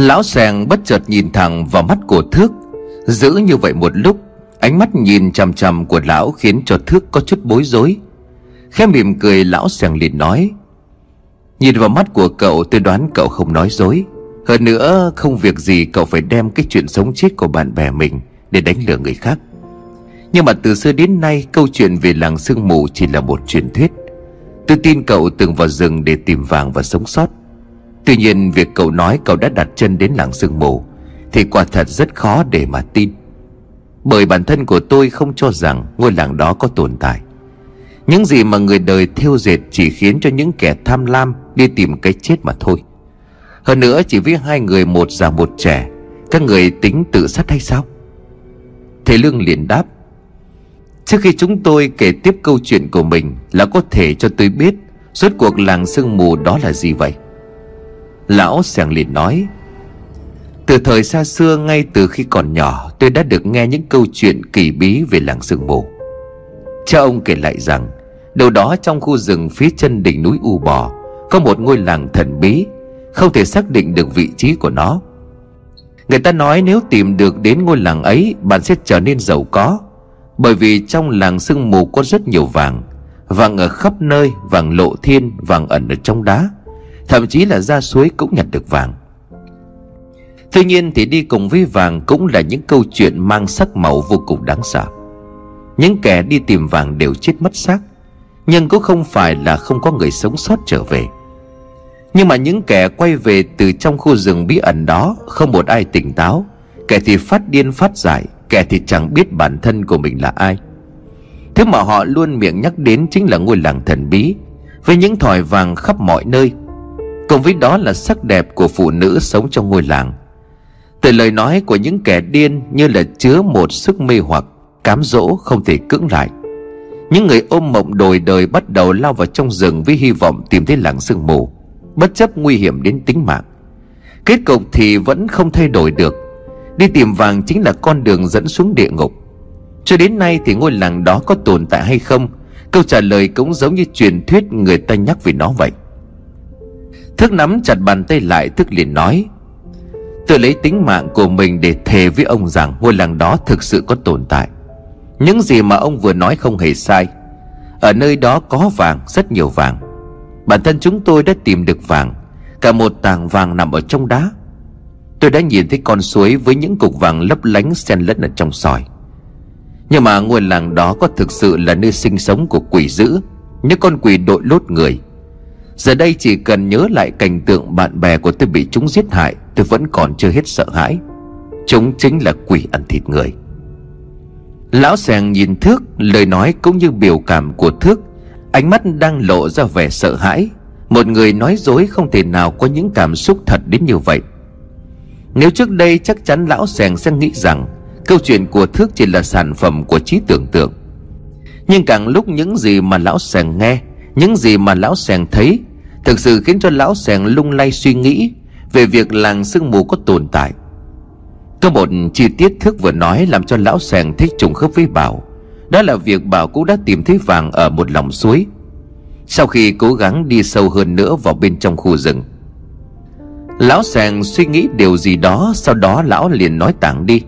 Lão sàng bất chợt nhìn thẳng vào mắt của thước. Giữ như vậy một lúc, Ánh mắt nhìn chằm chằm của lão Khiến cho thước có chút bối rối. Khẽ mỉm cười, lão sàng liền nói, Nhìn vào mắt của cậu, tôi đoán cậu không nói dối. Hơn nữa, không việc gì cậu phải đem cái chuyện sống chết của bạn bè mình Để đánh lừa người khác. Nhưng mà từ xưa đến nay, câu chuyện về làng sương mù chỉ là một truyền thuyết. Tôi tin cậu từng vào rừng để tìm vàng và sống sót. Tuy nhiên việc cậu nói cậu đã đặt chân đến làng sương mù, Thì quả thật rất khó để mà tin. Bởi bản thân của tôi không cho rằng ngôi làng đó có tồn tại. Những gì mà người đời thiêu dệt chỉ khiến cho những kẻ tham lam đi tìm cái chết mà thôi. Hơn nữa chỉ với hai người một già một trẻ, Các người tính tự sát hay sao? Thầy Lương liền đáp, Trước khi chúng tôi kể tiếp câu chuyện của mình Là có thể cho tôi biết Suốt cuộc làng sương mù đó là gì vậy? Lão sàng liền nói, Từ thời xa xưa, ngay từ khi còn nhỏ, Tôi đã được nghe những câu chuyện kỳ bí về làng sương mù. Cha ông kể lại rằng Đầu đó trong khu rừng phía chân đỉnh núi U Bò, Có một ngôi làng thần bí, Không thể xác định được vị trí của nó. Người ta nói nếu tìm được đến ngôi làng ấy, Bạn sẽ trở nên giàu có, Bởi vì trong làng sương mù có rất nhiều vàng Vàng ở khắp nơi, Vàng lộ thiên, Vàng ẩn ở trong đá. Thậm chí là ra suối cũng nhặt được vàng. Tuy nhiên thì đi cùng với vàng Cũng là những câu chuyện mang sắc màu vô cùng đáng sợ. Những kẻ đi tìm vàng đều chết mất xác, Nhưng cũng không phải là không có người sống sót trở về. Nhưng mà những kẻ quay về từ trong khu rừng bí ẩn đó Không một ai tỉnh táo, Kẻ thì phát điên phát giải Kẻ thì chẳng biết bản thân của mình là ai. Thứ mà họ luôn miệng nhắc đến chính là ngôi làng thần bí, Với những thỏi vàng khắp mọi nơi Cùng với đó là sắc đẹp của phụ nữ sống trong ngôi làng. Từ lời nói của những kẻ điên như là chứa một sức mê hoặc, Cám dỗ không thể cưỡng lại. Những người ôm mộng đồi đời bắt đầu lao vào trong rừng với hy vọng tìm thấy làng sương mù. Bất chấp nguy hiểm đến tính mạng. Kết cục thì vẫn không thay đổi được. Đi tìm vàng chính là con đường dẫn xuống địa ngục. Cho đến nay thì ngôi làng đó có tồn tại hay không? Câu trả lời cũng giống như truyền thuyết người ta nhắc về nó vậy. Thức nắm chặt bàn tay lại, Thức liền nói, Tôi lấy tính mạng của mình để thề với ông rằng Ngôi làng đó thực sự có tồn tại. Những gì mà ông vừa nói không hề sai. Ở nơi đó có vàng, Rất nhiều vàng. Bản thân chúng tôi đã tìm được vàng. Cả một tảng vàng nằm ở trong đá. Tôi đã nhìn thấy con suối Với những cục vàng lấp lánh xen lẫn ở trong sỏi. Nhưng mà ngôi làng đó có thực sự là nơi sinh sống của quỷ dữ. Những con quỷ đội lốt người Giờ đây chỉ cần nhớ lại cảnh tượng bạn bè của tôi bị chúng giết hại, Tôi vẫn còn chưa hết sợ hãi. Chúng chính là quỷ ăn thịt người. Lão sàng nhìn Thước, Lời nói cũng như biểu cảm của Thước. Ánh mắt đang lộ ra vẻ sợ hãi. Một người nói dối không thể nào có những cảm xúc thật đến như vậy. Nếu trước đây chắc chắn lão sàng sẽ nghĩ rằng Câu chuyện của Thước chỉ là sản phẩm của trí tưởng tượng. Nhưng càng lúc những gì mà lão sàng nghe, Những gì mà lão sàng thấy Thực sự khiến cho lão sèng lung lay suy nghĩ Về việc làng sương mù có tồn tại. Có một chi tiết thức vừa nói Làm cho lão sèng thích trùng khớp với Bảo. Đó là việc Bảo cũng đã tìm thấy vàng ở một lòng suối. Sau khi cố gắng đi sâu hơn nữa vào bên trong khu rừng, Lão sèng suy nghĩ điều gì đó, Sau đó lão liền nói tảng đi.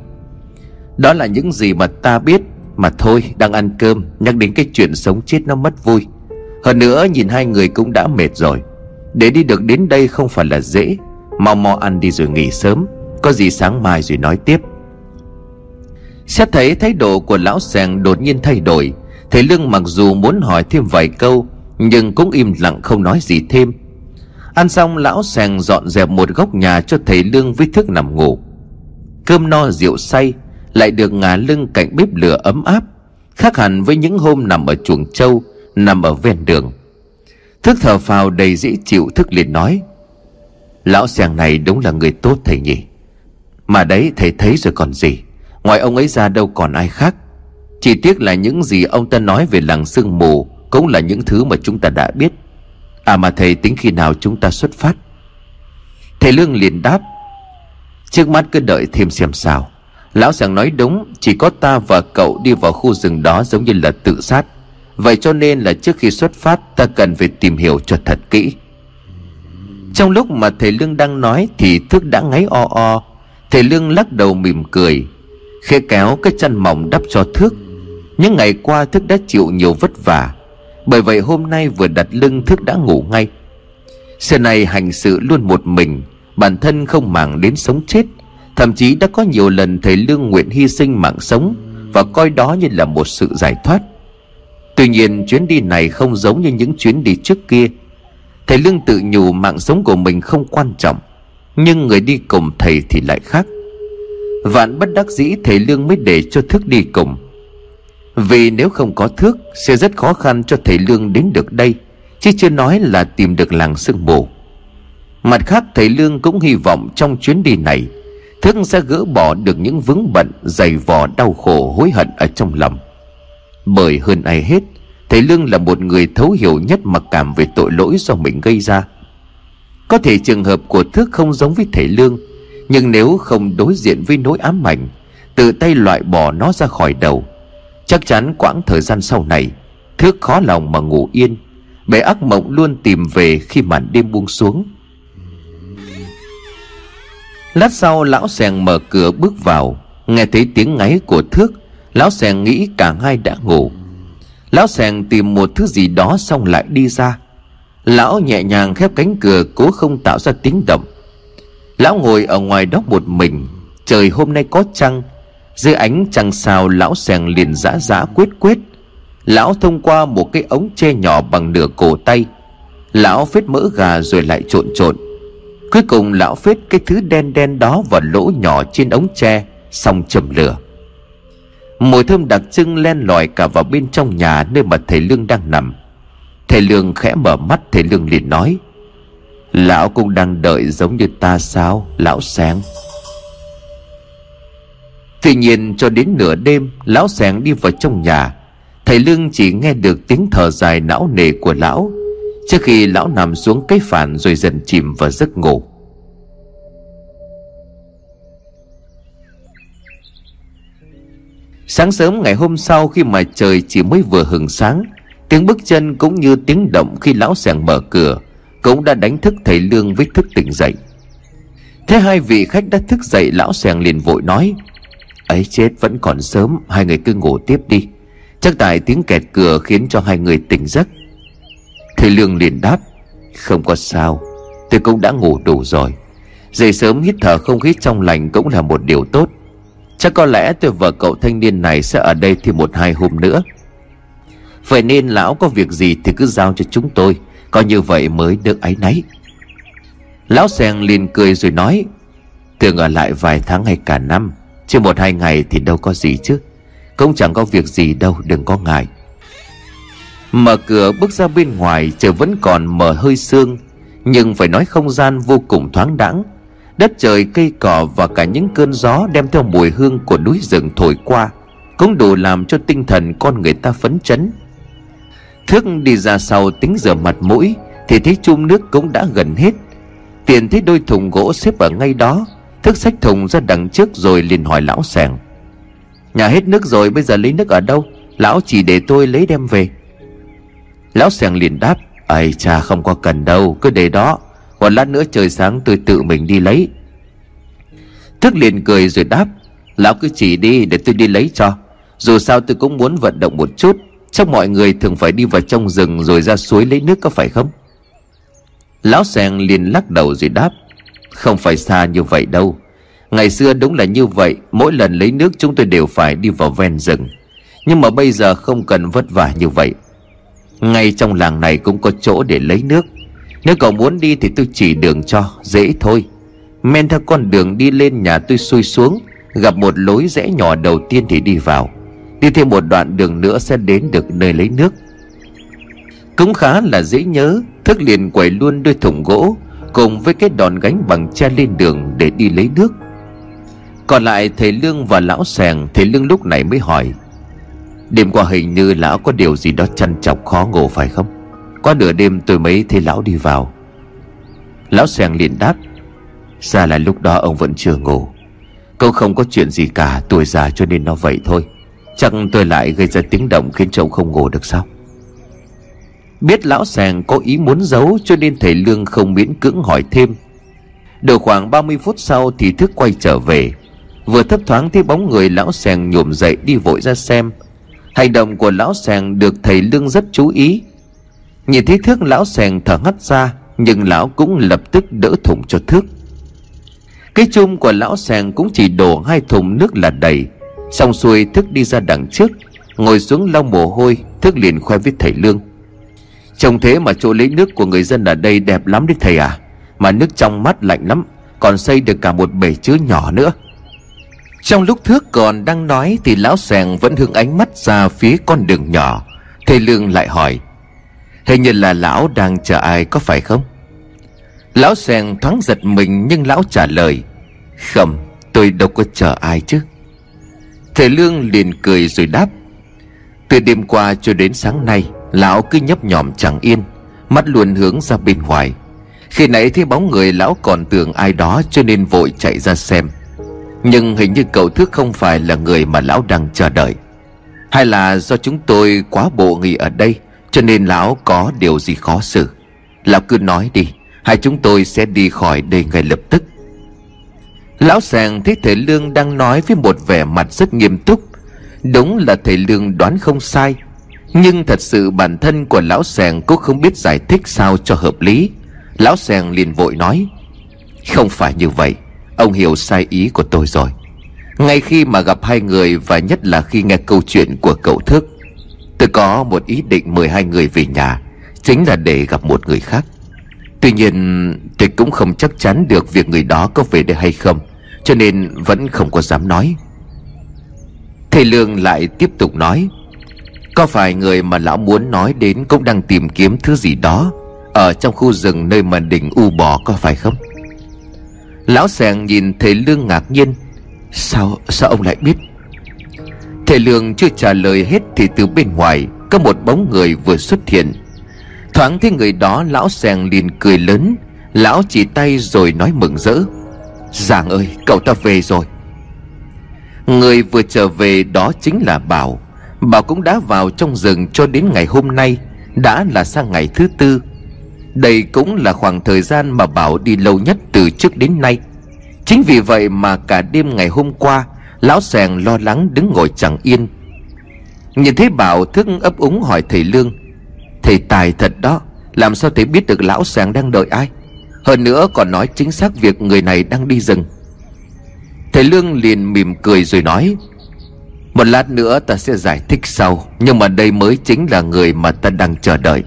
Đó là những gì mà ta biết, Mà thôi, đang ăn cơm, Nhắc đến cái chuyện sống chết nó mất vui. Hơn nữa, nhìn hai người cũng đã mệt rồi. Để đi được đến đây không phải là dễ. Mau mau ăn đi rồi nghỉ sớm. Có gì sáng mai rồi nói tiếp. Xét thấy thái độ của lão sàng đột nhiên thay đổi. Thầy Lương mặc dù muốn hỏi thêm vài câu, Nhưng cũng im lặng không nói gì thêm. Ăn xong, lão sàng dọn dẹp một góc nhà cho thầy Lương với thức nằm ngủ. Cơm no, rượu say, Lại được ngả lưng cạnh bếp lửa ấm áp, Khác hẳn với những hôm nằm ở chuồng trâu nằm ở ven đường thức thở phào đầy dễ chịu thức liền nói, lão sàng này đúng là người tốt, thầy nhỉ. Mà đấy, thầy thấy rồi còn gì? Ngoài ông ấy ra đâu còn ai khác? Chỉ tiếc là những gì ông ta nói về làng sương mù cũng là những thứ mà chúng ta đã biết. À mà thầy, tính khi nào chúng ta xuất phát? Thầy lương liền đáp, trước mắt cứ đợi thêm xem sao. Lão sàng nói đúng, chỉ có ta và cậu đi vào khu rừng đó giống như là tự sát. Vậy cho nên là trước khi xuất phát, Ta cần phải tìm hiểu cho thật kỹ. Trong lúc mà thầy Lương đang nói Thì thức đã ngáy o o. Thầy Lương lắc đầu mỉm cười, Khẽ kéo cái chân mỏng đắp cho Thước Những ngày qua Thức đã chịu nhiều vất vả, Bởi vậy hôm nay vừa đặt lưng Thức đã ngủ ngay. Xưa này hành sự luôn một mình, Bản thân không màng đến sống chết. Thậm chí đã có nhiều lần thầy Lương nguyện hy sinh mạng sống Và coi đó như là một sự giải thoát. Tuy nhiên, chuyến đi này không giống như những chuyến đi trước kia. Thầy Lương tự nhủ mạng sống của mình không quan trọng, Nhưng người đi cùng thầy thì lại khác. Vạn bất đắc dĩ thầy Lương mới để cho thước đi cùng. Vì nếu không có Thước, Sẽ rất khó khăn cho thầy Lương đến được đây, Chứ chưa nói là tìm được làng sương mù. Mặt khác, thầy Lương cũng hy vọng trong chuyến đi này, thước sẽ gỡ bỏ được những vướng bận Dày vò đau khổ hối hận ở trong lòng. Bởi hơn ai hết Thầy Lương là một người thấu hiểu nhất mặc cảm về tội lỗi do mình gây ra. Có thể trường hợp của Thức không giống với thầy Lương, Nhưng nếu không đối diện với nỗi ám ảnh, Tự tay loại bỏ nó ra khỏi đầu, Chắc chắn quãng thời gian sau này, thước khó lòng mà ngủ yên. Bể ác mộng luôn tìm về khi màn đêm buông xuống. Lát sau, lão sèn mở cửa bước vào. Nghe thấy tiếng ngáy của thước, Lão sèn nghĩ cả hai đã ngủ. Lão sèn tìm một thứ gì đó xong lại đi ra. Lão nhẹ nhàng khép cánh cửa cố không tạo ra tiếng động. Lão ngồi ở ngoài đó một mình, Trời hôm nay có trăng. Dưới ánh trăng sao lão sèn liền giã giã quyết quyết. Lão thông qua một cái ống tre nhỏ bằng nửa cổ tay. Lão phết mỡ gà rồi lại trộn trộn. Cuối cùng lão phết cái thứ đen đen đó vào lỗ nhỏ trên ống tre, Xong chầm lửa. Mùi thơm đặc trưng len lỏi cả vào bên trong nhà nơi mà thầy Lương đang nằm. Thầy Lương khẽ mở mắt, thầy Lương liền nói, Lão cũng đang đợi giống như ta sao, Lão sáng Tuy nhiên cho đến nửa đêm, Lão sáng đi vào trong nhà. Thầy Lương chỉ nghe được tiếng thở dài não nề của lão. Trước khi lão nằm xuống cái phản rồi dần chìm vào giấc ngủ. Sáng sớm ngày hôm sau khi mà trời chỉ mới vừa hừng sáng, Tiếng bước chân cũng như tiếng động khi lão sẻng mở cửa Cũng đã đánh thức thầy Lương với thức tỉnh dậy. Thế hai vị khách đã thức dậy, lão sẻng liền vội nói, ấy chết, vẫn còn sớm, Hai người cứ ngủ tiếp đi. Chắc tại tiếng kẹt cửa khiến cho hai người tỉnh giấc. Thầy Lương liền đáp, Không có sao, Tôi cũng đã ngủ đủ rồi. Dậy sớm hít thở không khí trong lành cũng là một điều tốt. Chắc có lẽ tôi và cậu thanh niên này sẽ ở đây thêm một hai hôm nữa. Vậy nên lão có việc gì thì cứ giao cho chúng tôi, coi như vậy mới được áy náy. Lão Seng liền cười rồi nói, Tưởng ở lại vài tháng hay cả năm, Chứ một hai ngày thì đâu có gì chứ. Cũng chẳng có việc gì đâu, đừng có ngại. Mở cửa bước ra bên ngoài, Trời vẫn còn mờ hơi sương, Nhưng phải nói không gian vô cùng thoáng đãng. Đất trời cây cỏ và cả những cơn gió Đem theo mùi hương của núi rừng thổi qua Cũng đủ làm cho tinh thần con người ta phấn chấn. Thước đi ra sau tính rửa mặt mũi Thì thấy chung nước cũng đã gần hết. Tiền thấy đôi thùng gỗ xếp ở ngay đó Thức xách thùng ra đằng trước rồi liền hỏi lão sàng. Nhà hết nước rồi, bây giờ lấy nước ở đâu? Lão chỉ để tôi lấy đem về. Lão sàng liền đáp ai cha, không có cần đâu, Cứ để đó. Một lát nữa trời sáng tôi tự mình đi lấy. Thức liền cười rồi đáp, Lão cứ chỉ đi để tôi đi lấy cho. Dù sao tôi cũng muốn vận động một chút, Chắc mọi người thường phải đi vào trong rừng Rồi ra suối lấy nước có phải không? Lão Sèng liền lắc đầu rồi đáp, Không phải xa như vậy đâu. Ngày xưa đúng là như vậy, Mỗi lần lấy nước chúng tôi đều phải đi vào ven rừng. Nhưng mà bây giờ không cần vất vả như vậy. Ngay trong làng này cũng có chỗ để lấy nước. Nếu cậu muốn đi thì tôi chỉ đường cho, Dễ thôi. Men theo con đường đi lên nhà tôi xuôi xuống, Gặp một lối rẽ nhỏ đầu tiên thì đi vào. Đi thêm một đoạn đường nữa sẽ đến được nơi lấy nước. Cũng khá là dễ nhớ, Thức liền quẩy luôn đôi thùng gỗ Cùng với cái đòn gánh bằng tre lên đường để đi lấy nước. Còn lại thầy Lương và lão sàng, Thầy Lương lúc này mới hỏi, Đêm qua hình như lão có điều gì đó chăn chọc khó ngủ phải không? Qua nửa đêm tôi mới thấy lão đi vào. Lão xèng liền đáp, Ra là lúc đó ông vẫn chưa ngủ. Cậu không có chuyện gì cả, Tuổi già cho nên nó vậy thôi. Chắc tôi lại gây ra tiếng động Khiến cho không ngủ được sao? Biết lão sàng có ý muốn giấu cho nên thầy Lương không miễn cưỡng hỏi thêm. Được khoảng 30 phút sau thì thức quay trở về. Vừa thấp thoáng thấy bóng người lão sàng nhổm dậy đi vội ra xem. Hành động của lão sàng được thầy Lương rất chú ý. Nhìn thấy thước lão sèn thở hắt ra, Nhưng lão cũng lập tức đỡ thùng cho thước Cái chung của lão sèn cũng chỉ đổ hai thùng nước là đầy. Xong xuôi, thức đi ra đằng trước, Ngồi xuống lau mồ hôi, Thức liền khoe với thầy Lương. Trông thế mà chỗ lấy nước của người dân ở đây đẹp lắm đấy thầy à Mà nước trong mắt lạnh lắm, Còn xây được cả một bể chứa nhỏ nữa. Trong lúc thước còn đang nói Thì lão sèn vẫn hướng ánh mắt ra phía con đường nhỏ. Thầy Lương lại hỏi Hình như là lão đang chờ ai, có phải không? Lão sàng thoáng giật mình Nhưng lão trả lời, Không, tôi đâu có chờ ai chứ. Thầy Lương liền cười rồi đáp, Từ đêm qua cho đến sáng nay, Lão cứ nhấp nhòm chẳng yên, Mắt luôn hướng ra bên ngoài. Khi nãy thấy bóng người lão còn tưởng ai đó Cho nên vội chạy ra xem. Nhưng hình như cậu Thước không phải là người mà lão đang chờ đợi. Hay là do chúng tôi quá bộ nghỉ ở đây cho nên lão có điều gì khó xử? Lão cứ nói đi, Hai chúng tôi sẽ đi khỏi đây ngay lập tức. Lão sàng thấy thầy Lương đang nói với một vẻ mặt rất nghiêm túc. Đúng là thầy Lương đoán không sai, Nhưng thật sự bản thân của lão sàng cũng không biết giải thích sao cho hợp lý. Lão sàng liền vội nói, Không phải như vậy, Ông hiểu sai ý của tôi rồi. Ngay khi mà gặp hai người Và nhất là khi nghe câu chuyện của cậu Thức Tôi có một ý định mời hai người về nhà, Chính là để gặp một người khác. Tuy nhiên, tôi cũng không chắc chắn được việc người đó có về đây hay không, cho nên vẫn không có dám nói. Thầy Lương lại tiếp tục nói, Có phải người mà lão muốn nói đến Cũng đang tìm kiếm thứ gì đó Ở trong khu rừng nơi mà đỉnh U Bò có phải không? Lão sàng nhìn thầy Lương ngạc nhiên, Sao sao ông lại biết? Thầy Lương chưa trả lời hết Thì từ bên ngoài, Có một bóng người vừa xuất hiện. Thoáng thấy người đó, Lão sèn liền cười lớn. Lão chỉ tay rồi nói mừng rỡ. Giàng ơi, cậu ta về rồi. Người vừa trở về đó chính là Bảo. Bảo cũng đã vào trong rừng cho đến ngày hôm nay, Đã là sang ngày thứ tư. Đây cũng là khoảng thời gian mà Bảo đi lâu nhất từ trước đến nay. Chính vì vậy mà cả đêm ngày hôm qua Lão Sèng lo lắng đứng ngồi chẳng yên. Nhìn thấy Bảo thức ấp úng hỏi thầy Lương, Thầy tài thật đó, Làm sao thầy biết được lão Sèng đang đợi ai? Hơn nữa còn nói chính xác việc người này đang đi rừng. Thầy Lương liền mỉm cười rồi nói, Một lát nữa ta sẽ giải thích sau, Nhưng mà đây mới chính là người mà ta đang chờ đợi.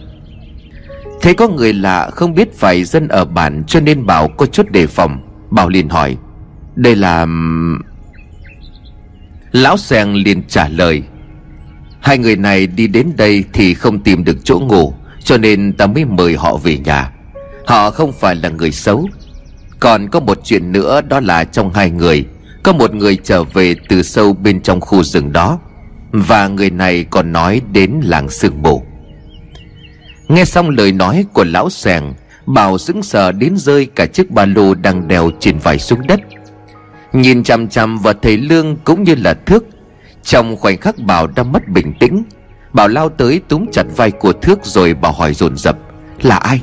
Thấy có người lạ không biết phải dân ở bản Cho nên Bảo có chút đề phòng. Bảo liền hỏi, Đây là... Lão Seng liền trả lời, Hai người này đi đến đây thì không tìm được chỗ ngủ, Cho nên ta mới mời họ về nhà. Họ không phải là người xấu. Còn có một chuyện nữa, đó là trong hai người, Có một người trở về từ sâu bên trong khu rừng đó, Và người này còn nói đến làng sương mù. Nghe xong lời nói của lão sèng Bảo sững sờ đến rơi cả chiếc ba lô đang đèo trên vải xuống đất. Nhìn chằm chằm vào thầy Lương cũng như là thước, Trong khoảnh khắc Bảo đang mất bình tĩnh, Bảo lao tới túm chặt vai của thước rồi Bảo hỏi dồn dập, Là ai?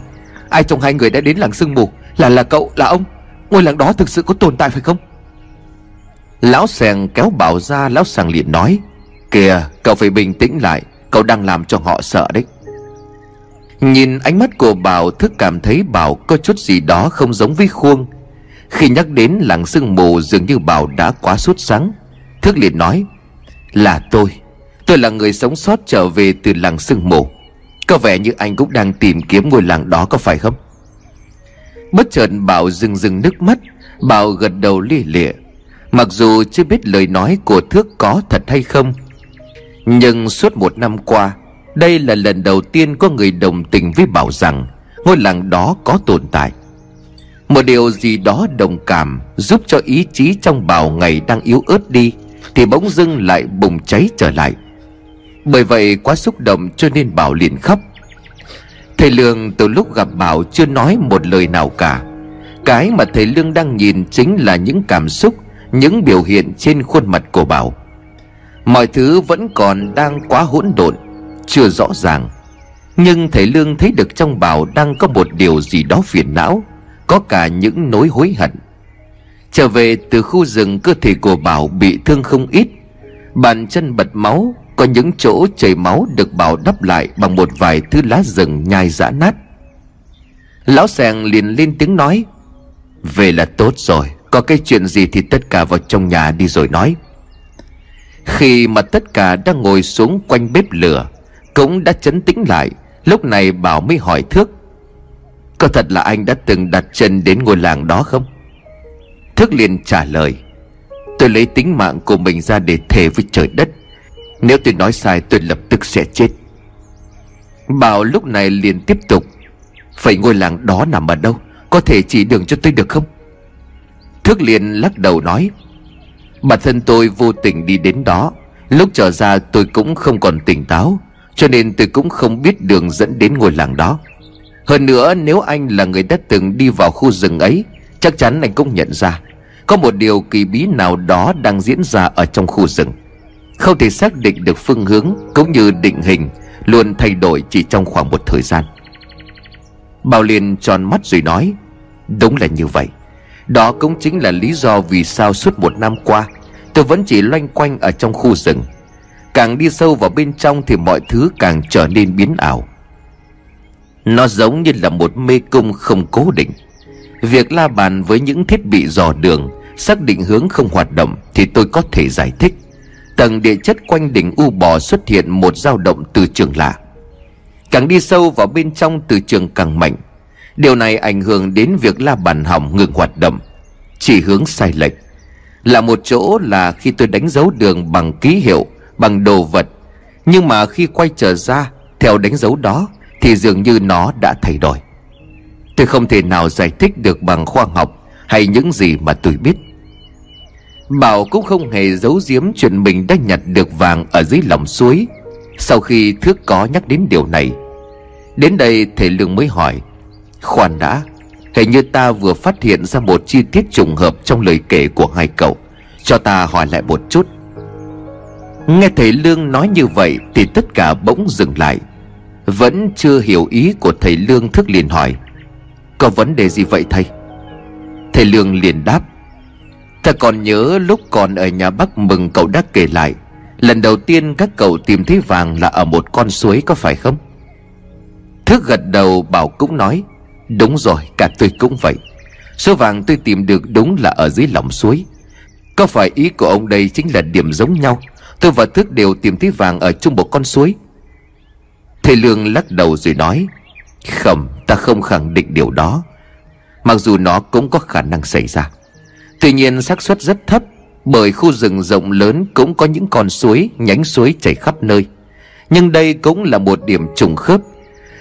Ai trong hai người đã đến làng sương mù? Là là cậu, là ông? Ngôi làng đó thực sự có tồn tại phải không? Lão sàng kéo bảo ra, Lão sàng liền nói, Kìa, cậu phải bình tĩnh lại, Cậu đang làm cho họ sợ đấy. Nhìn ánh mắt của Bảo Thức cảm thấy Bảo có chút gì đó không giống với Khuông khi nhắc đến làng sương mù Dường như Bảo đã quá sốt sắng Thức liền nói, Là tôi. Tôi là người sống sót trở về từ làng sương mù. Có vẻ như anh cũng đang tìm kiếm ngôi làng đó có phải không? Bất chợt Bảo dừng dừng nước mắt, Bảo gật đầu lia lịa. Mặc dù chưa biết lời nói của Thước có thật hay không, Nhưng suốt một năm qua, Đây là lần đầu tiên có người đồng tình với Bảo rằng Ngôi làng đó có tồn tại. Một điều gì đó đồng cảm Giúp cho ý chí trong Bảo ngày đang yếu ớt đi, Thì bỗng dưng lại bùng cháy trở lại. Bởi vậy quá xúc động cho nên Bảo liền khóc. Thầy Lương từ lúc gặp Bảo chưa nói một lời nào cả. Cái mà thầy Lương đang nhìn chính là những cảm xúc, Những biểu hiện trên khuôn mặt của Bảo Mọi thứ vẫn còn đang quá hỗn độn, Chưa rõ ràng. Nhưng thầy Lương thấy được trong Bảo đang có một điều gì đó phiền não. Có cả những nỗi hối hận. Trở về từ khu rừng, cơ thể của Bảo bị thương không ít. Bàn chân bật máu, Có những chỗ chảy máu được Bảo đắp lại bằng một vài thứ lá rừng nhai dã nát. Lão sàng liền lên tiếng nói, Về là tốt rồi, Có cái chuyện gì thì tất cả vào trong nhà đi rồi nói. Khi mà tất cả đang ngồi xuống quanh bếp lửa, Cũng đã chấn tĩnh lại, Lúc này Bảo mới hỏi Thước có thật là anh đã từng đặt chân đến ngôi làng đó không? Thức liền trả lời, Tôi lấy tính mạng của mình ra để thề với trời đất. Nếu tôi nói sai, tôi lập tức sẽ chết. Bảo lúc này liền tiếp tục, Vậy ngôi làng đó nằm ở đâu? Có thể chỉ đường cho tôi được không? Thước liền lắc đầu nói, Bản thân tôi vô tình đi đến đó. Lúc trở ra tôi cũng không còn tỉnh táo, Cho nên tôi cũng không biết đường dẫn đến ngôi làng đó. Hơn nữa, nếu anh là người đã từng đi vào khu rừng ấy, Chắc chắn anh cũng nhận ra. Có một điều kỳ bí nào đó đang diễn ra ở trong khu rừng. Không thể xác định được phương hướng Cũng như định hình, Luôn thay đổi chỉ trong khoảng một thời gian. Bảo liền tròn mắt rồi nói, Đúng là như vậy. Đó cũng chính là lý do vì sao suốt một năm qua, Tôi vẫn chỉ loanh quanh ở trong khu rừng. Càng đi sâu vào bên trong thì mọi thứ càng trở nên biến ảo. Nó giống như là một mê cung không cố định. Việc la bàn với những thiết bị dò đường, Xác định hướng không hoạt động Thì tôi có thể giải thích. Tầng địa chất quanh đỉnh U Bò xuất hiện một dao động từ trường lạ. Càng đi sâu vào bên trong từ trường càng mạnh. Điều này ảnh hưởng đến việc la bàn hỏng ngừng hoạt động. Chỉ hướng sai lệch. Là một chỗ là khi tôi đánh dấu đường bằng ký hiệu, Bằng đồ vật. Nhưng mà khi quay trở ra, Theo đánh dấu đó thì dường như nó đã thay đổi. Tôi không thể nào giải thích được bằng khoa học Hay những gì mà tôi biết. Bảo cũng không hề giấu giếm chuyện mình đã nhặt được vàng ở dưới lòng suối. Sau khi thước có nhắc đến điều này, Đến đây thầy Lương mới hỏi, Khoan đã, Hình như ta vừa phát hiện ra một chi tiết trùng hợp trong lời kể của hai cậu. Cho ta hỏi lại một chút. Nghe thầy Lương nói như vậy Thì tất cả bỗng dừng lại. Vẫn chưa hiểu ý của thầy Lương thức liền hỏi, Có vấn đề gì vậy thầy? Thầy Lương liền đáp, Ta còn nhớ lúc còn ở nhà bắc mừng cậu đã kể lại, Lần đầu tiên các cậu tìm thấy vàng là ở một con suối có phải không? Thức gật đầu bảo cũng nói, Đúng rồi, cả tôi cũng vậy. Số vàng tôi tìm được đúng là ở dưới lòng suối. Có phải ý của ông đây chính là điểm giống nhau? Tôi và Thức đều tìm thấy vàng ở chung một con suối. Thầy Lương lắc đầu rồi nói, Không, ta không khẳng định điều đó. Mặc dù nó cũng có khả năng xảy ra. Tuy nhiên xác suất rất thấp, Bởi khu rừng rộng lớn cũng có những con suối, Nhánh suối chảy khắp nơi. Nhưng đây cũng là một điểm trùng khớp.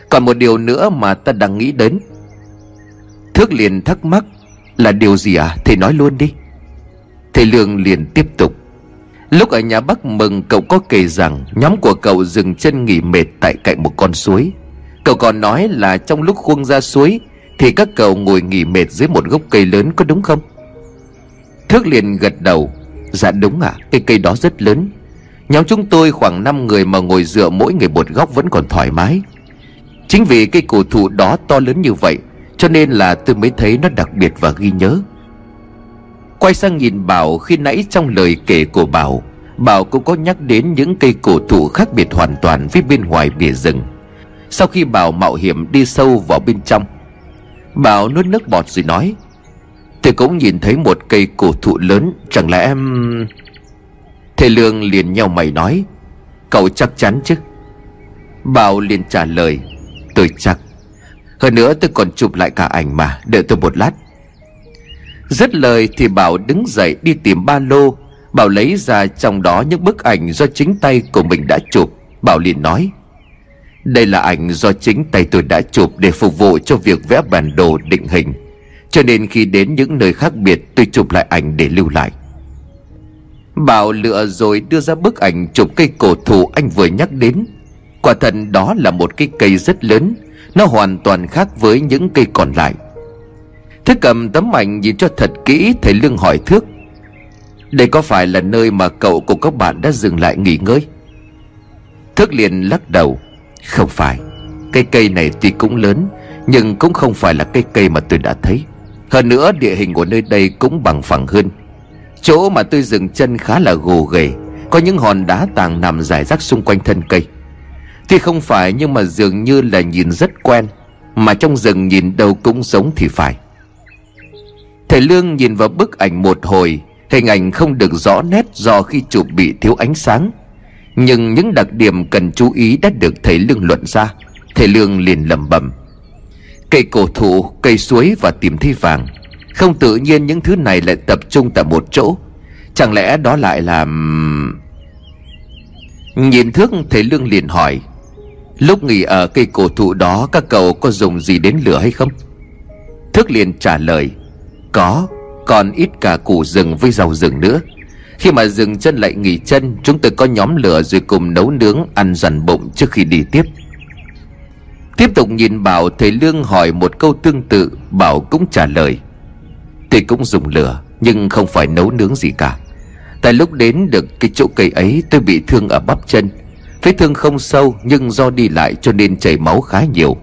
Còn một điều nữa mà ta đang nghĩ đến. Thước liền thắc mắc, Là điều gì à? Thầy nói luôn đi. Thầy Lương liền tiếp tục Lúc ở nhà bác mừng, cậu có kể rằng Nhóm của cậu dừng chân nghỉ mệt tại cạnh một con suối. Cậu còn nói là trong lúc khuông ra suối Thì các cậu ngồi nghỉ mệt dưới một gốc cây lớn, có đúng không? Thước liền gật đầu. Dạ đúng à Cái cây đó rất lớn. Nhóm chúng tôi khoảng 5 người mà ngồi dựa mỗi người một góc vẫn còn thoải mái. Chính vì cây cổ thụ đó to lớn như vậy, Cho nên là tôi mới thấy nó đặc biệt và ghi nhớ. Quay sang nhìn Bảo, khi nãy trong lời kể của Bảo Bảo cũng có nhắc đến những cây cổ thụ khác biệt hoàn toàn với bên ngoài bìa rừng. Sau khi Bảo mạo hiểm đi sâu vào bên trong, Bảo nuốt nước bọt rồi nói Tôi cũng nhìn thấy một cây cổ thụ lớn, Chẳng lẽ em Thầy Lương liền nhau mày nói, Cậu chắc chắn chứ? Bảo liền trả lời, Tôi chắc. Hơn nữa tôi còn chụp lại cả ảnh mà, Đợi tôi một lát. Dứt lời thì Bảo đứng dậy đi tìm ba lô. Bảo lấy ra trong đó những bức ảnh do chính tay của mình đã chụp. Bảo liền nói, Đây là ảnh do chính tay tôi đã chụp để phục vụ cho việc vẽ bản đồ định hình. Cho nên khi đến những nơi khác biệt, tôi chụp lại ảnh để lưu lại. Bảo lựa rồi đưa ra bức ảnh chụp cây cổ thụ anh vừa nhắc đến. Quả thật đó là một cái cây rất lớn. Nó hoàn toàn khác với những cây còn lại thế cầm tấm ảnh nhìn cho thật kỹ, Thầy Lương hỏi Thước. Đây có phải là nơi mà cậu cùng các bạn đã dừng lại nghỉ ngơi? Thước liền lắc đầu. Không phải. Cây cây này tuy cũng lớn, Nhưng cũng không phải là cây cây mà tôi đã thấy. Hơn nữa, địa hình của nơi đây cũng bằng phẳng hơn. Chỗ mà tôi dừng chân khá là gồ ghề, Có những hòn đá tàng nằm rải rác xung quanh thân cây. Tuy không phải, nhưng mà dường như là nhìn rất quen, Mà trong rừng nhìn đâu cũng giống thì phải. Thầy Lương nhìn vào bức ảnh một hồi Hình ảnh không được rõ nét do khi chụp bị thiếu ánh sáng. Nhưng những đặc điểm cần chú ý đã được thầy Lương luận ra. Thầy Lương liền lẩm bẩm. Cây cổ thụ, cây suối và tìm thấy vàng. Không tự nhiên những thứ này lại tập trung tại một chỗ. Chẳng lẽ đó lại là... Nhìn thước thầy Lương liền hỏi. Lúc nghỉ ở cây cổ thụ đó Các cậu có dùng gì đến lửa hay không? Thước liền trả lời. Có, Còn ít cả củ rừng với rau rừng nữa. Khi mà dừng chân lại nghỉ chân, Chúng tôi có nhóm lửa rồi cùng nấu nướng, Ăn dằn bụng trước khi đi tiếp. Tiếp tục nhìn Bảo Thầy Lương hỏi một câu tương tự, Bảo cũng trả lời. Tôi cũng dùng lửa, Nhưng không phải nấu nướng gì cả. Tại lúc đến được cái chỗ cây ấy, Tôi bị thương ở bắp chân. Vết thương không sâu, nhưng do đi lại cho nên chảy máu khá nhiều.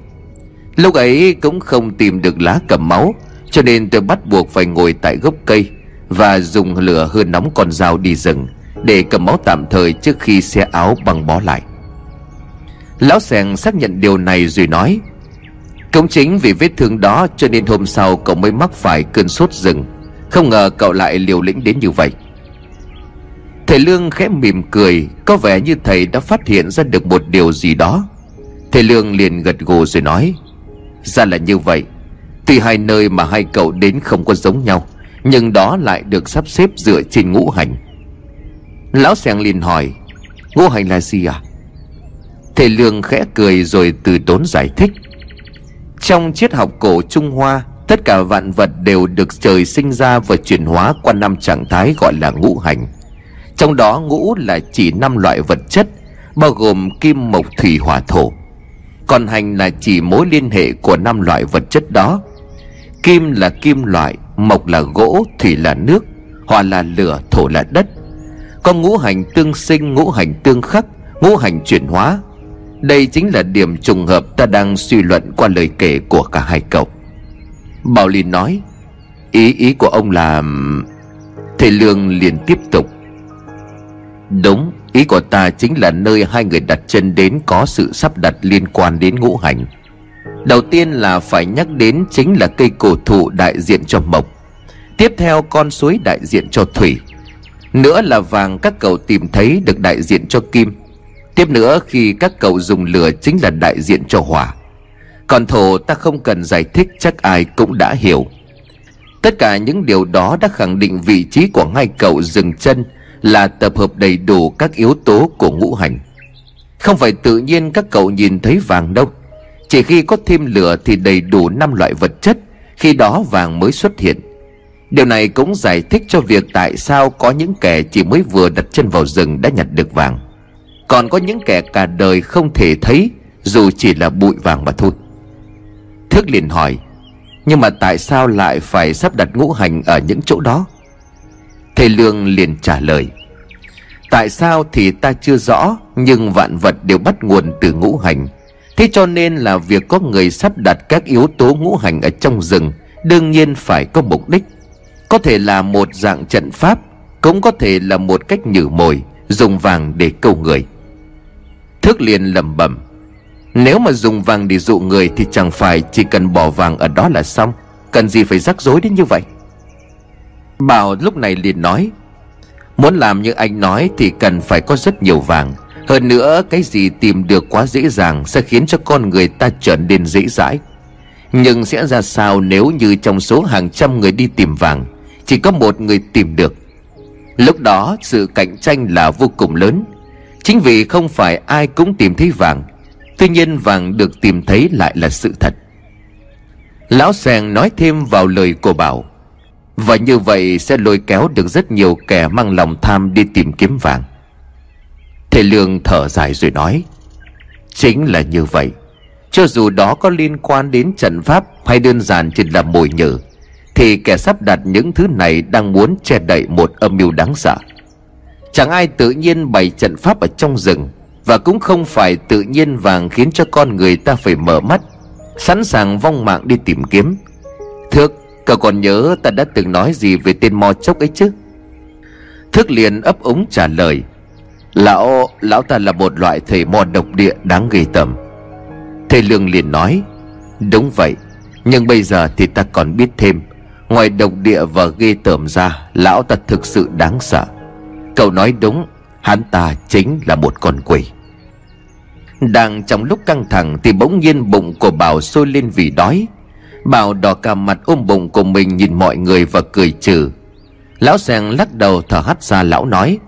Lúc ấy cũng không tìm được lá cầm máu. Cho nên tôi bắt buộc phải ngồi tại gốc cây Và dùng lửa hơi nóng con dao đi rừng Để cầm máu tạm thời trước khi xe áo băng bó lại. Lão sèng xác nhận điều này rồi nói Cũng chính vì vết thương đó cho nên hôm sau cậu mới mắc phải cơn sốt rừng. Không ngờ cậu lại liều lĩnh đến như vậy. Thầy Lương khẽ mỉm cười, Có vẻ như thầy đã phát hiện ra được một điều gì đó. Thầy Lương liền gật gù rồi nói, Ra là như vậy. Tuy hai nơi mà hai cậu đến không có giống nhau, Nhưng đó lại được sắp xếp dựa trên ngũ hành. Lão Sàng liền hỏi, Ngũ hành là gì à Thầy Lương khẽ cười rồi từ tốn giải thích, Trong triết học cổ Trung Hoa, Tất cả vạn vật đều được trời sinh ra và chuyển hóa qua năm trạng thái gọi là ngũ hành. Trong đó ngũ là chỉ năm loại vật chất, Bao gồm kim, mộc, thủy, hỏa, thổ. Còn hành là chỉ mối liên hệ của năm loại vật chất đó. Kim là kim loại, Mộc là gỗ, Thủy là nước Hỏa là lửa, Thổ là đất. Có ngũ hành tương sinh, Ngũ hành tương khắc, Ngũ hành chuyển hóa. Đây chính là điểm trùng hợp ta đang suy luận qua lời kể của cả hai cậu. Bảo Linh nói, Ý ý của ông là Thầy Lương liền tiếp tục. Đúng, Ý của ta chính là nơi hai người đặt chân đến Có sự sắp đặt liên quan đến ngũ hành. Đầu tiên là phải nhắc đến Chính là cây cổ thụ đại diện cho mộc. Tiếp theo, con suối đại diện cho thủy. Nữa là vàng các cậu tìm thấy được đại diện cho kim. Tiếp nữa, khi các cậu dùng lửa chính là đại diện cho hỏa. Còn thổ, ta không cần giải thích, chắc ai cũng đã hiểu. Tất cả những điều đó đã khẳng định vị trí của hai cậu dừng chân là tập hợp đầy đủ các yếu tố của ngũ hành. Không phải tự nhiên các cậu nhìn thấy vàng đâu chỉ khi có thêm lửa thì đầy đủ năm loại vật chất, khi đó vàng mới xuất hiện. Điều này cũng giải thích cho việc tại sao có những kẻ chỉ mới vừa đặt chân vào rừng đã nhặt được vàng. Còn có những kẻ cả đời không thể thấy, dù chỉ là bụi vàng mà thôi. Thước liền hỏi, nhưng mà tại sao lại phải sắp đặt ngũ hành ở những chỗ đó? Thầy Lương liền trả lời, Tại sao thì ta chưa rõ, Nhưng vạn vật đều bắt nguồn từ ngũ hành. Thế cho nên là việc có người sắp đặt các yếu tố ngũ hành ở trong rừng Đương nhiên phải có mục đích. Có thể là một dạng trận pháp, Cũng có thể là một cách nhử mồi, Dùng vàng để câu người. Thước liền lẩm bẩm, Nếu mà dùng vàng để dụ người Thì chẳng phải chỉ cần bỏ vàng ở đó là xong. Cần gì phải rắc rối đến như vậy? Bảo lúc này liền nói, Muốn làm như anh nói thì cần phải có rất nhiều vàng. Hơn nữa, cái gì tìm được quá dễ dàng Sẽ khiến cho con người ta trở nên dễ dãi. Nhưng sẽ ra sao nếu như trong số hàng trăm người đi tìm vàng, Chỉ có một người tìm được? Lúc đó, sự cạnh tranh là vô cùng lớn. Chính vì không phải ai cũng tìm thấy vàng, Tuy nhiên vàng được tìm thấy lại là sự thật. Lão Sèng nói thêm vào lời của Bảo, và như vậy sẽ lôi kéo được rất nhiều kẻ mang lòng tham đi tìm kiếm vàng. Thầy Lương thở dài rồi nói, Chính là như vậy. Cho dù đó có liên quan đến trận pháp Hay đơn giản chỉ là mồi nhử, Thì kẻ sắp đặt những thứ này Đang muốn che đậy một âm mưu đáng sợ. Chẳng ai tự nhiên bày trận pháp ở trong rừng, Và cũng không phải tự nhiên vàng khiến cho con người ta phải mở mắt, Sẵn sàng vong mạng đi tìm kiếm. Thước, Cậu còn nhớ ta đã từng nói gì về tên mò chốc ấy chứ? Thước liền ấp úng trả lời Lão Lão ta là một loại thầy mò độc địa đáng ghê tởm. Thầy Lương liền nói, Đúng vậy, Nhưng bây giờ thì ta còn biết thêm. Ngoài độc địa và ghê tởm ra, Lão ta thực sự đáng sợ. Cậu nói đúng, Hắn ta chính là một con quỷ. Đang trong lúc căng thẳng Thì bỗng nhiên bụng của Bảo sôi lên vì đói. Bảo đỏ cả mặt ôm bụng của mình nhìn mọi người và cười trừ. Lão sèn lắc đầu thở hắt ra lão nói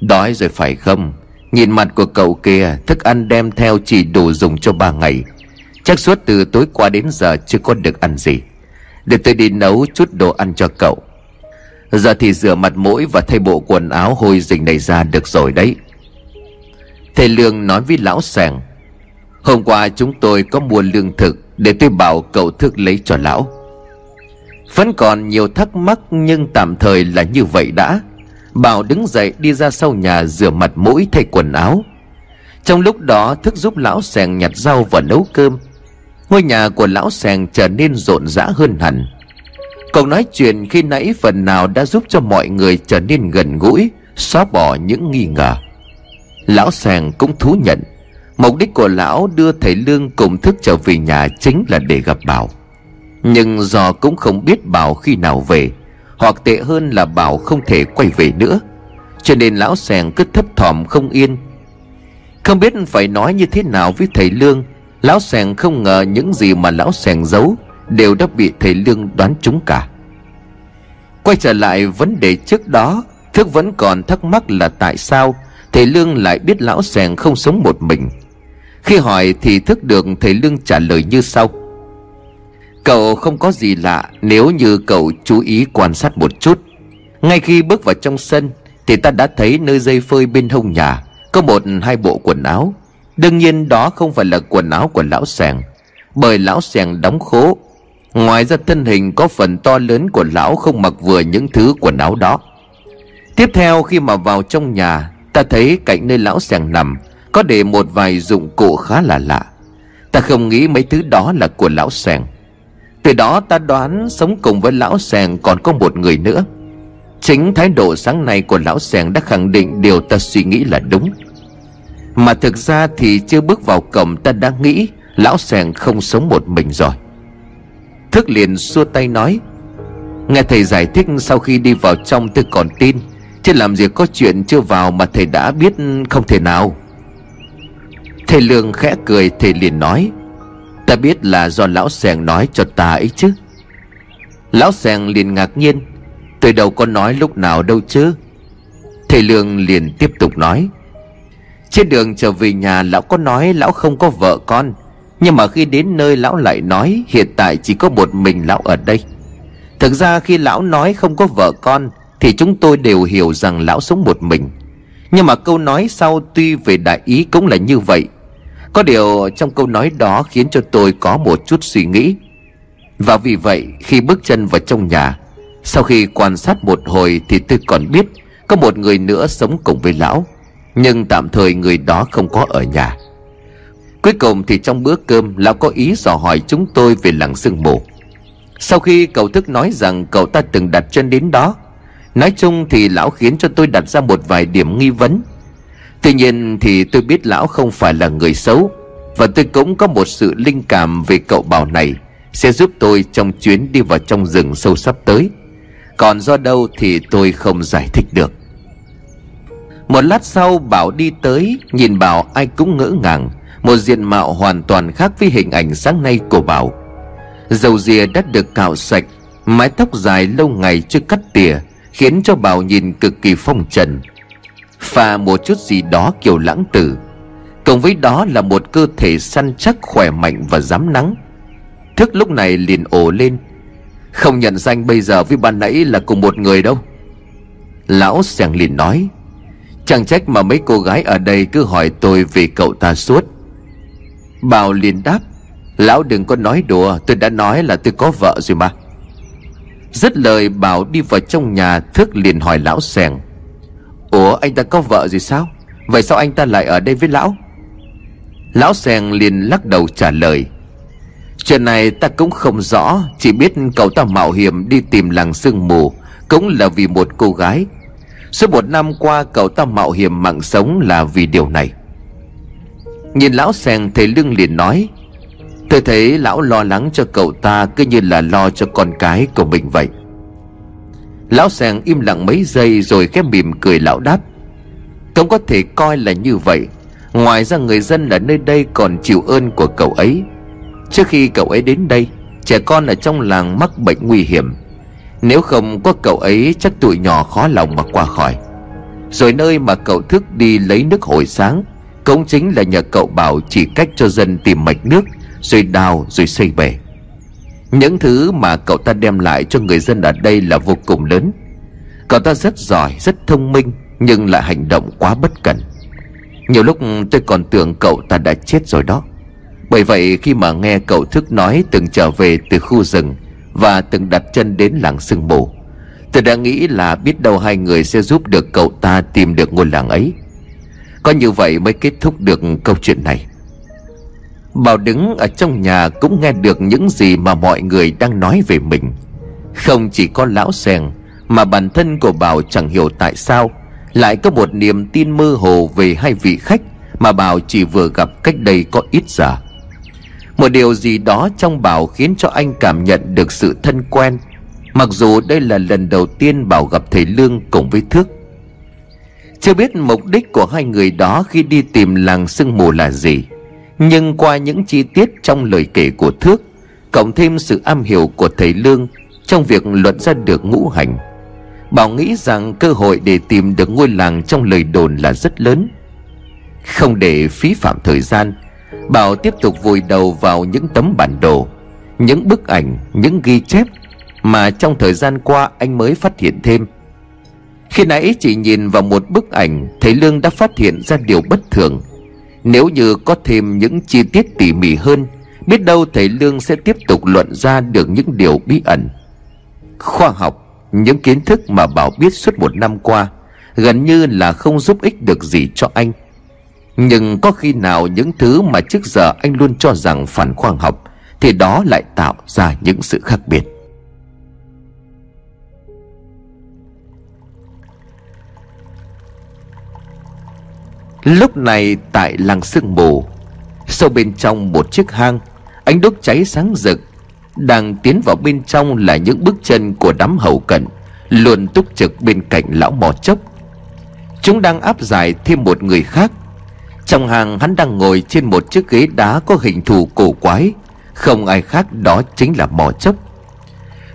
Đói rồi phải không? Nhìn mặt của cậu kia, Thức ăn đem theo chỉ đủ dùng cho ba ngày. Chắc suốt từ tối qua đến giờ Chưa có được ăn gì. Để tôi đi nấu chút đồ ăn cho cậu. Giờ thì rửa mặt mũi Và thay bộ quần áo hôi rình này ra được rồi đấy. Thầy Lương nói với lão sàng, Hôm qua chúng tôi có mua lương thực Để tôi bảo cậu thức lấy cho lão. Vẫn còn nhiều thắc mắc Nhưng tạm thời là như vậy đã. Bảo đứng dậy đi ra sau nhà rửa mặt mũi thay quần áo. Trong lúc đó, thức giúp lão sèn nhặt rau và nấu cơm. Ngôi nhà của lão sèn trở nên rộn rã hơn hẳn. Cậu nói chuyện khi nãy phần nào đã giúp cho mọi người trở nên gần gũi, Xóa bỏ những nghi ngờ. Lão sèn cũng thú nhận, Mục đích của lão đưa thầy Lương cùng thức trở về nhà chính là để gặp Bảo. Nhưng do cũng không biết Bảo khi nào về. Hoặc tệ hơn là Bảo không thể quay về nữa. Cho nên lão sèn cứ thấp thỏm không yên. Không biết phải nói như thế nào với thầy Lương, Lão sèn không ngờ những gì mà lão sèn giấu Đều đã bị thầy Lương đoán trúng cả. Quay trở lại vấn đề trước đó, Thức vẫn còn thắc mắc là tại sao Thầy Lương lại biết lão sèn không sống một mình. Khi hỏi thì thức được thầy Lương trả lời như sau. Cậu không có gì lạ nếu như cậu chú ý quan sát một chút. Ngay khi bước vào trong sân, Thì ta đã thấy nơi dây phơi bên hông nhà, Có một hai bộ quần áo. Đương nhiên đó không phải là quần áo của lão sèn Bởi lão sèn đóng khố. Ngoài ra thân hình có phần to lớn của lão không mặc vừa những thứ quần áo đó. Tiếp theo khi mà vào trong nhà, Ta thấy cạnh nơi lão sèn nằm, Có để một vài dụng cụ khá là lạ. Ta không nghĩ mấy thứ đó là của lão sèn từ đó ta đoán sống cùng với lão sèn còn có một người nữa. Chính thái độ sáng nay của lão sèn đã khẳng định điều ta suy nghĩ là đúng. Mà thực ra thì chưa bước vào cổng ta đã nghĩ Lão sèn không sống một mình rồi. Thức liền xua tay nói, Nghe thầy giải thích sau khi đi vào trong tôi còn tin, Chứ làm gì có chuyện chưa vào mà thầy đã biết không thể nào. Thầy Lương khẽ cười, thầy liền nói Ta biết là do lão sèn nói cho ta ấy chứ. Lão sèn liền ngạc nhiên. Từ đầu có nói lúc nào đâu chứ. Thầy Lương liền tiếp tục nói. Trên đường trở về nhà, lão có nói lão không có vợ con. Nhưng mà khi đến nơi lão lại nói, Hiện tại chỉ có một mình lão ở đây. Thực ra khi lão nói không có vợ con, thì chúng tôi đều hiểu rằng lão sống một mình. Nhưng mà câu nói sau tuy về đại ý cũng là như vậy có điều trong câu nói đó khiến cho tôi có một chút suy nghĩ. Và vì vậy, khi bước chân vào trong nhà, Sau khi quan sát một hồi thì tôi còn biết Có một người nữa sống cùng với lão. Nhưng tạm thời người đó không có ở nhà. Cuối cùng thì trong bữa cơm, Lão có ý dò hỏi chúng tôi về làng sương mù. Sau khi cậu thức nói rằng cậu ta từng đặt chân đến đó, Nói chung thì lão khiến cho tôi đặt ra một vài điểm nghi vấn. Tuy nhiên thì tôi biết lão không phải là người xấu, Và tôi cũng có một sự linh cảm về cậu bảo này, Sẽ giúp tôi trong chuyến đi vào trong rừng sâu sắp tới. Còn do đâu thì tôi không giải thích được. Một lát sau, Bảo đi tới, Nhìn Bảo ai cũng ngỡ ngàng, Một diện mạo hoàn toàn khác với hình ảnh sáng nay của Bảo. Dầu dìa đã được cạo sạch, Mái tóc dài lâu ngày chưa cắt tỉa, Khiến cho Bảo nhìn cực kỳ phong trần. Và một chút gì đó kiểu lãng tử. Cộng với đó là một cơ thể săn chắc khỏe mạnh và dám nắng. Thức lúc này liền ồ lên. Không nhận danh bây giờ với ban nãy là cùng một người đâu. Lão sàng liền nói, Chẳng trách mà mấy cô gái ở đây cứ hỏi tôi về cậu ta suốt. Bảo liền đáp, Lão đừng có nói đùa, Tôi đã nói là tôi có vợ rồi mà. Dứt lời, bảo đi vào trong nhà, Thức liền hỏi lão sèn Ủa, anh ta có vợ gì sao? Vậy sao anh ta lại ở đây với lão? Lão sen liền lắc đầu trả lời. Chuyện này ta cũng không rõ, Chỉ biết cậu ta mạo hiểm đi tìm làng sương mù, Cũng là vì một cô gái. Suốt một năm qua, cậu ta mạo hiểm mạng sống là vì điều này. Nhìn lão sen thấy lưng liền nói, Tôi thấy lão lo lắng cho cậu ta Cứ như là lo cho con cái của mình vậy. Lão sàng im lặng mấy giây Rồi khép mỉm cười lão đáp. Cũng có thể coi là như vậy. Ngoài ra người dân ở nơi đây còn chịu ơn của cậu ấy. Trước khi cậu ấy đến đây, Trẻ con ở trong làng mắc bệnh nguy hiểm. Nếu không có cậu ấy, chắc tụi nhỏ khó lòng mà qua khỏi. Rồi nơi mà cậu thức đi lấy nước hồi sáng, Cũng chính là nhờ cậu bảo chỉ cách cho dân tìm mạch nước, Rồi đào, rồi xây bể. Những thứ mà cậu ta đem lại cho người dân ở đây là vô cùng lớn. Cậu ta rất giỏi, rất thông minh Nhưng lại hành động quá bất cẩn Nhiều lúc tôi còn tưởng cậu ta đã chết rồi đó. Bởi vậy khi mà nghe cậu thức nói từng trở về từ khu rừng Và từng đặt chân đến làng sương mù Tôi đã nghĩ là biết đâu hai người sẽ giúp được cậu ta tìm được ngôi làng ấy. Có như vậy mới kết thúc được câu chuyện này. Bảo đứng ở trong nhà cũng nghe được những gì mà mọi người đang nói về mình. Không chỉ có lão sèn, Mà bản thân của Bảo chẳng hiểu tại sao Lại có một niềm tin mơ hồ về hai vị khách Mà Bảo chỉ vừa gặp cách đây có ít giờ. Một điều gì đó trong Bảo khiến cho anh cảm nhận được sự thân quen, Mặc dù đây là lần đầu tiên Bảo gặp thầy Lương cùng với Thước. Chưa biết mục đích của hai người đó khi đi tìm làng sương mù là gì. Nhưng qua những chi tiết trong lời kể của Thước, Cộng thêm sự am hiểu của thầy Lương Trong việc luận ra được ngũ hành, Bảo nghĩ rằng cơ hội để tìm được ngôi làng trong lời đồn là rất lớn. Không để phí phạm thời gian, Bảo tiếp tục vùi đầu vào những tấm bản đồ, Những bức ảnh, Những ghi chép Mà trong thời gian qua anh mới phát hiện thêm. Khi nãy chỉ nhìn vào một bức ảnh, Thầy Lương đã phát hiện ra điều bất thường. Nếu như có thêm những chi tiết tỉ mỉ hơn, Biết đâu thầy Lương sẽ tiếp tục luận ra được những điều bí ẩn. Khoa học, Những kiến thức mà Bảo biết suốt một năm qua, Gần như là không giúp ích được gì cho anh. Nhưng có khi nào những thứ mà trước giờ anh luôn cho rằng phản khoa học, Thì đó lại tạo ra những sự khác biệt. Lúc này tại làng sương mù, Sâu bên trong một chiếc hang, Ánh đốt cháy sáng rực, Đang tiến vào bên trong là những bước chân của đám hậu cận, Luôn túc trực bên cạnh lão mò chốc. Chúng đang áp giải thêm một người khác. Trong hàng hắn đang ngồi trên một chiếc ghế đá có hình thù cổ quái, Không ai khác đó chính là mò chốc.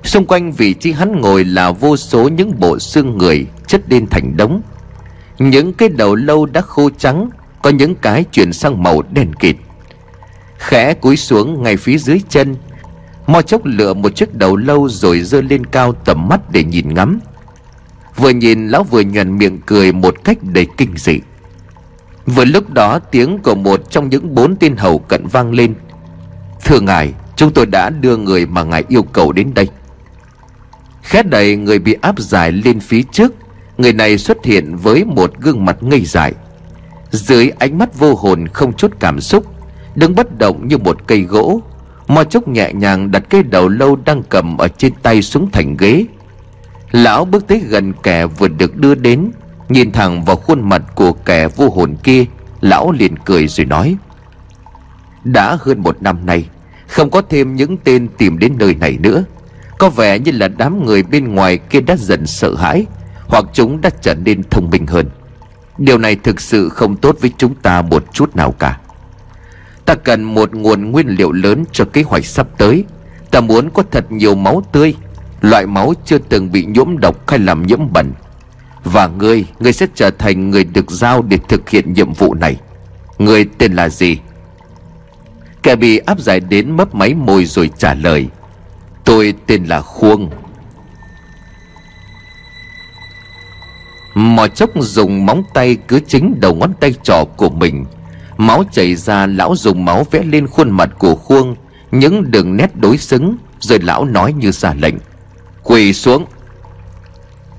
Xung quanh vị trí hắn ngồi là vô số những bộ xương người chất lên thành đống. Những cái đầu lâu đã khô trắng, Có những cái chuyển sang màu đen kịt. Khẽ cúi xuống ngay phía dưới chân, Mo chốc lựa một chiếc đầu lâu rồi dơ lên cao tầm mắt để nhìn ngắm. Vừa nhìn, lão vừa nhuận miệng cười một cách đầy kinh dị. Vừa lúc đó, tiếng của một trong những bốn tên hầu cận vang lên. Thưa ngài, Chúng tôi đã đưa người mà ngài yêu cầu đến đây. Khét đầy người bị áp giải lên phía trước Người này xuất hiện với một gương mặt ngây dại. Dưới ánh mắt vô hồn không chút cảm xúc, Đứng bất động như một cây gỗ, Mo chốc nhẹ nhàng đặt cây đầu lâu đang cầm ở trên tay xuống thành ghế. Lão bước tới gần kẻ vừa được đưa đến, Nhìn thẳng vào khuôn mặt của kẻ vô hồn kia, Lão liền cười rồi nói, Đã hơn một năm nay, Không có thêm những tên tìm đến nơi này nữa. Có vẻ như là đám người bên ngoài kia đã dần sợ hãi. Hoặc chúng đã trở nên thông minh hơn. Điều này thực sự không tốt với chúng ta một chút nào cả. Ta cần một nguồn nguyên liệu lớn cho kế hoạch sắp tới. Ta muốn có thật nhiều máu tươi, Loại máu chưa từng bị nhiễm độc hay làm nhiễm bẩn. Và ngươi Ngươi sẽ trở thành người được giao để thực hiện nhiệm vụ này. Ngươi tên là gì? Kẻ bị áp giải đến mấp máy môi rồi trả lời, Tôi tên là Khuông. Mò chốc dùng móng tay cứ chính đầu ngón tay trỏ của mình. Máu chảy ra, lão dùng máu vẽ lên khuôn mặt của Khuông. Những đường nét đối xứng, Rồi lão nói như ra lệnh. Quỳ xuống.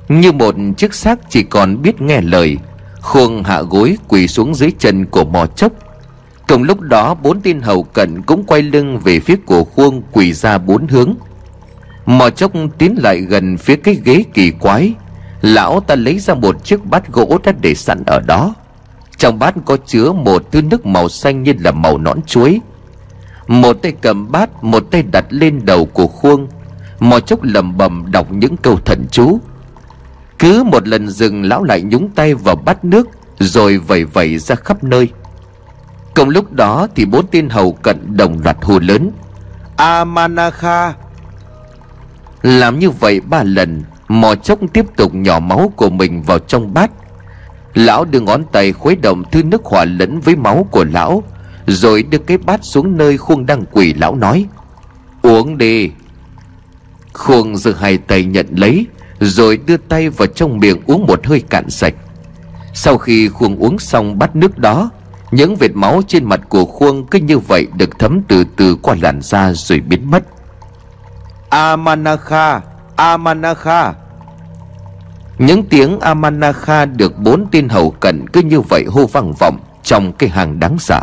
Như một chiếc xác chỉ còn biết nghe lời, Khuông hạ gối quỳ xuống dưới chân của mò chốc. Cùng lúc đó, bốn tên hầu cận cũng quay lưng về phía của khuông quỳ ra bốn hướng. Mò chốc tiến lại gần phía cái ghế kỳ quái. Lão ta lấy ra một chiếc bát gỗ đã để sẵn ở đó. Trong bát có chứa một thứ nước màu xanh như là màu nón chuối. Một tay cầm bát Một tay đặt lên đầu của khuông Mò chốc lầm bầm đọc những câu thần chú. Cứ một lần dừng lão lại nhúng tay vào bát nước Rồi vẩy vẩy ra khắp nơi. Cùng lúc đó thì bốn tên hầu cận đồng loạt hô lớn. Amanakha! Làm như vậy ba lần Mò chốc tiếp tục nhỏ máu của mình vào trong bát. Lão đưa ngón tay khuấy động thứ nước hòa lẫn với máu của lão, Rồi đưa cái bát xuống nơi khuôn đang quỳ, lão nói, Uống đi. Khuôn giơ hai tay nhận lấy, Rồi đưa tay vào trong miệng uống một hơi cạn sạch. Sau khi khuôn uống xong bát nước đó, Những vệt máu trên mặt của khuôn cứ như vậy được thấm từ từ qua làn da rồi biến mất. Amanakha Amanakha những tiếng Amanakha được bốn tên hầu cận cứ như vậy hô vang vọng trong cái hàng đáng sợ.